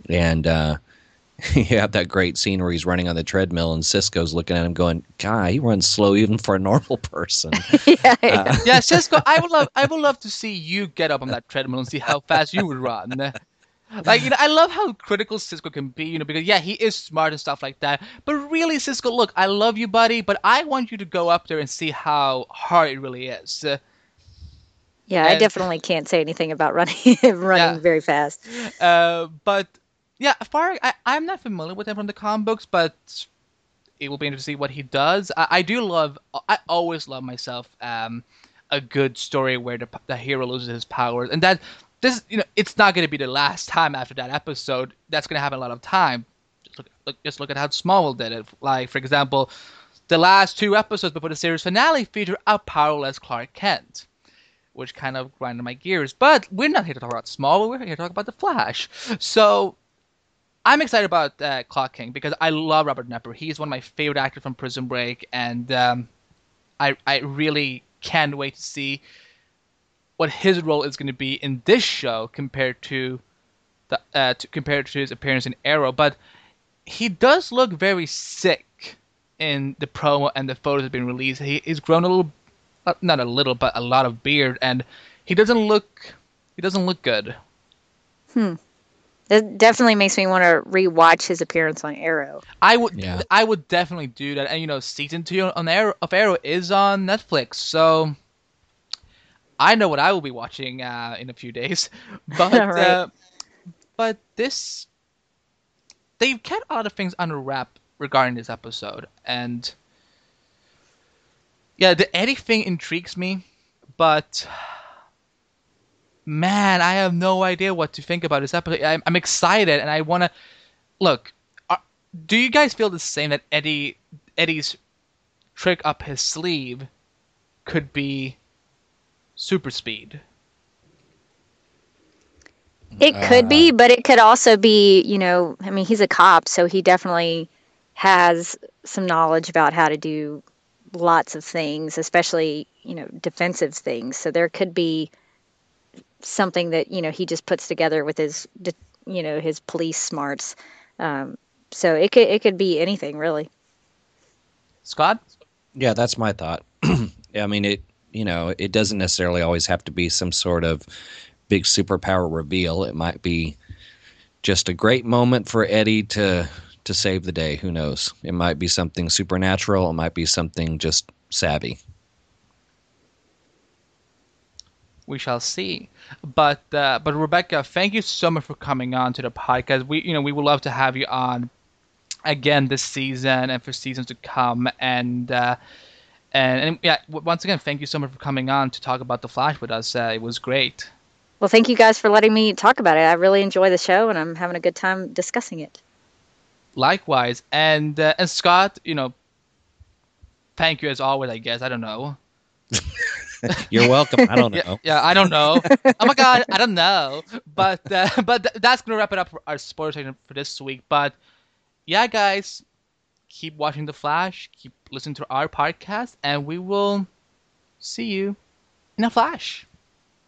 And uh, [LAUGHS] you have that great scene where he's running on the treadmill and Cisco's looking at him going, "God, he runs slow even for a normal person." [LAUGHS] yeah, yeah. Uh, yeah, Cisco, I would love, I would love to see you get up on that treadmill and see how fast you would run. Like, you [SIGHS] know, I love how critical Cisco can be, you know, because yeah, he is smart and stuff like that. But really, Cisco, look, I love you, buddy, but I want you to go up there and see how hard it really is. Uh, Yeah, I definitely can't say anything about running [LAUGHS] running Yeah. very fast. Uh, but yeah, far I, I'm not familiar with him from the comic books, but it will be interesting to see what he does. I, I do love, I always love myself um, a good story where the, the hero loses his powers, and that this you know it's not going to be the last time after that episode. That's going to happen a lot of time. Just look, look, just look at how Smallville did it. Like for example, the last two episodes before the series finale feature a powerless Clark Kent which kind of grinded my gears. But we're not here to talk about Smallville. We're here to talk about the Flash. So I'm excited about uh, Clock King because I love Robert Knepper. He's one of my favorite actors from Prison Break, and um, I I really can't wait to see what his role is going to be in this show compared to the uh, to, compared to his appearance in Arrow. But he does look very sick in the promo and the photos have been released. He, he's grown a little uh, not a little, but a lot of beard, and he doesn't look he doesn't look good. Hmm. It definitely makes me want to rewatch his appearance on Arrow. I would Yeah. I would definitely do that, and you know, season two on Arrow of Arrow is on Netflix, so I know what I will be watching uh, in a few days. [LAUGHS] But Right. uh, but this they've kept a lot of things under wrap regarding this episode, and yeah, the Eddie thing intrigues me, but man, I have no idea what to think about this episode. I'm, I'm excited, and I want to look. Are, do you guys feel the same that Eddie Eddie's trick up his sleeve could be super speed? It could be, but it could also be, you know, I mean, he's a cop, so he definitely has some knowledge about how to do lots of things, especially, you know, defensive things. So there could be something that, you know, he just puts together with his, you know, his police smarts. Um, so it could it could be anything really. Scott? Yeah, that's my thought. [CLEARS THROAT] I mean, it you know, it doesn't necessarily always have to be some sort of big superpower reveal. It might be just a great moment for Eddie to to save the day. Who knows? It might be something supernatural. It might be something just savvy. we shall see. But uh, but Rebecca, thank you so much for coming on to the podcast. We you know we would love to have you on again this season and for seasons to come. And uh, and, and yeah, w- once again, thank you so much for coming on to talk about the Flash with us. Uh, it was great. Well, thank you guys for letting me talk about it. I really enjoy the show and I'm having a good time discussing it. Likewise, and uh, and Scott, you know, thank you as always. I guess I don't know. [LAUGHS] You're welcome. I don't [LAUGHS] Yeah, know. yeah, I don't know. [LAUGHS] oh my god, I don't know. But uh, but th- that's gonna wrap it up for our spoiler section for this week. But yeah, guys, keep watching The Flash, keep listening to our podcast, and we will see you in a flash.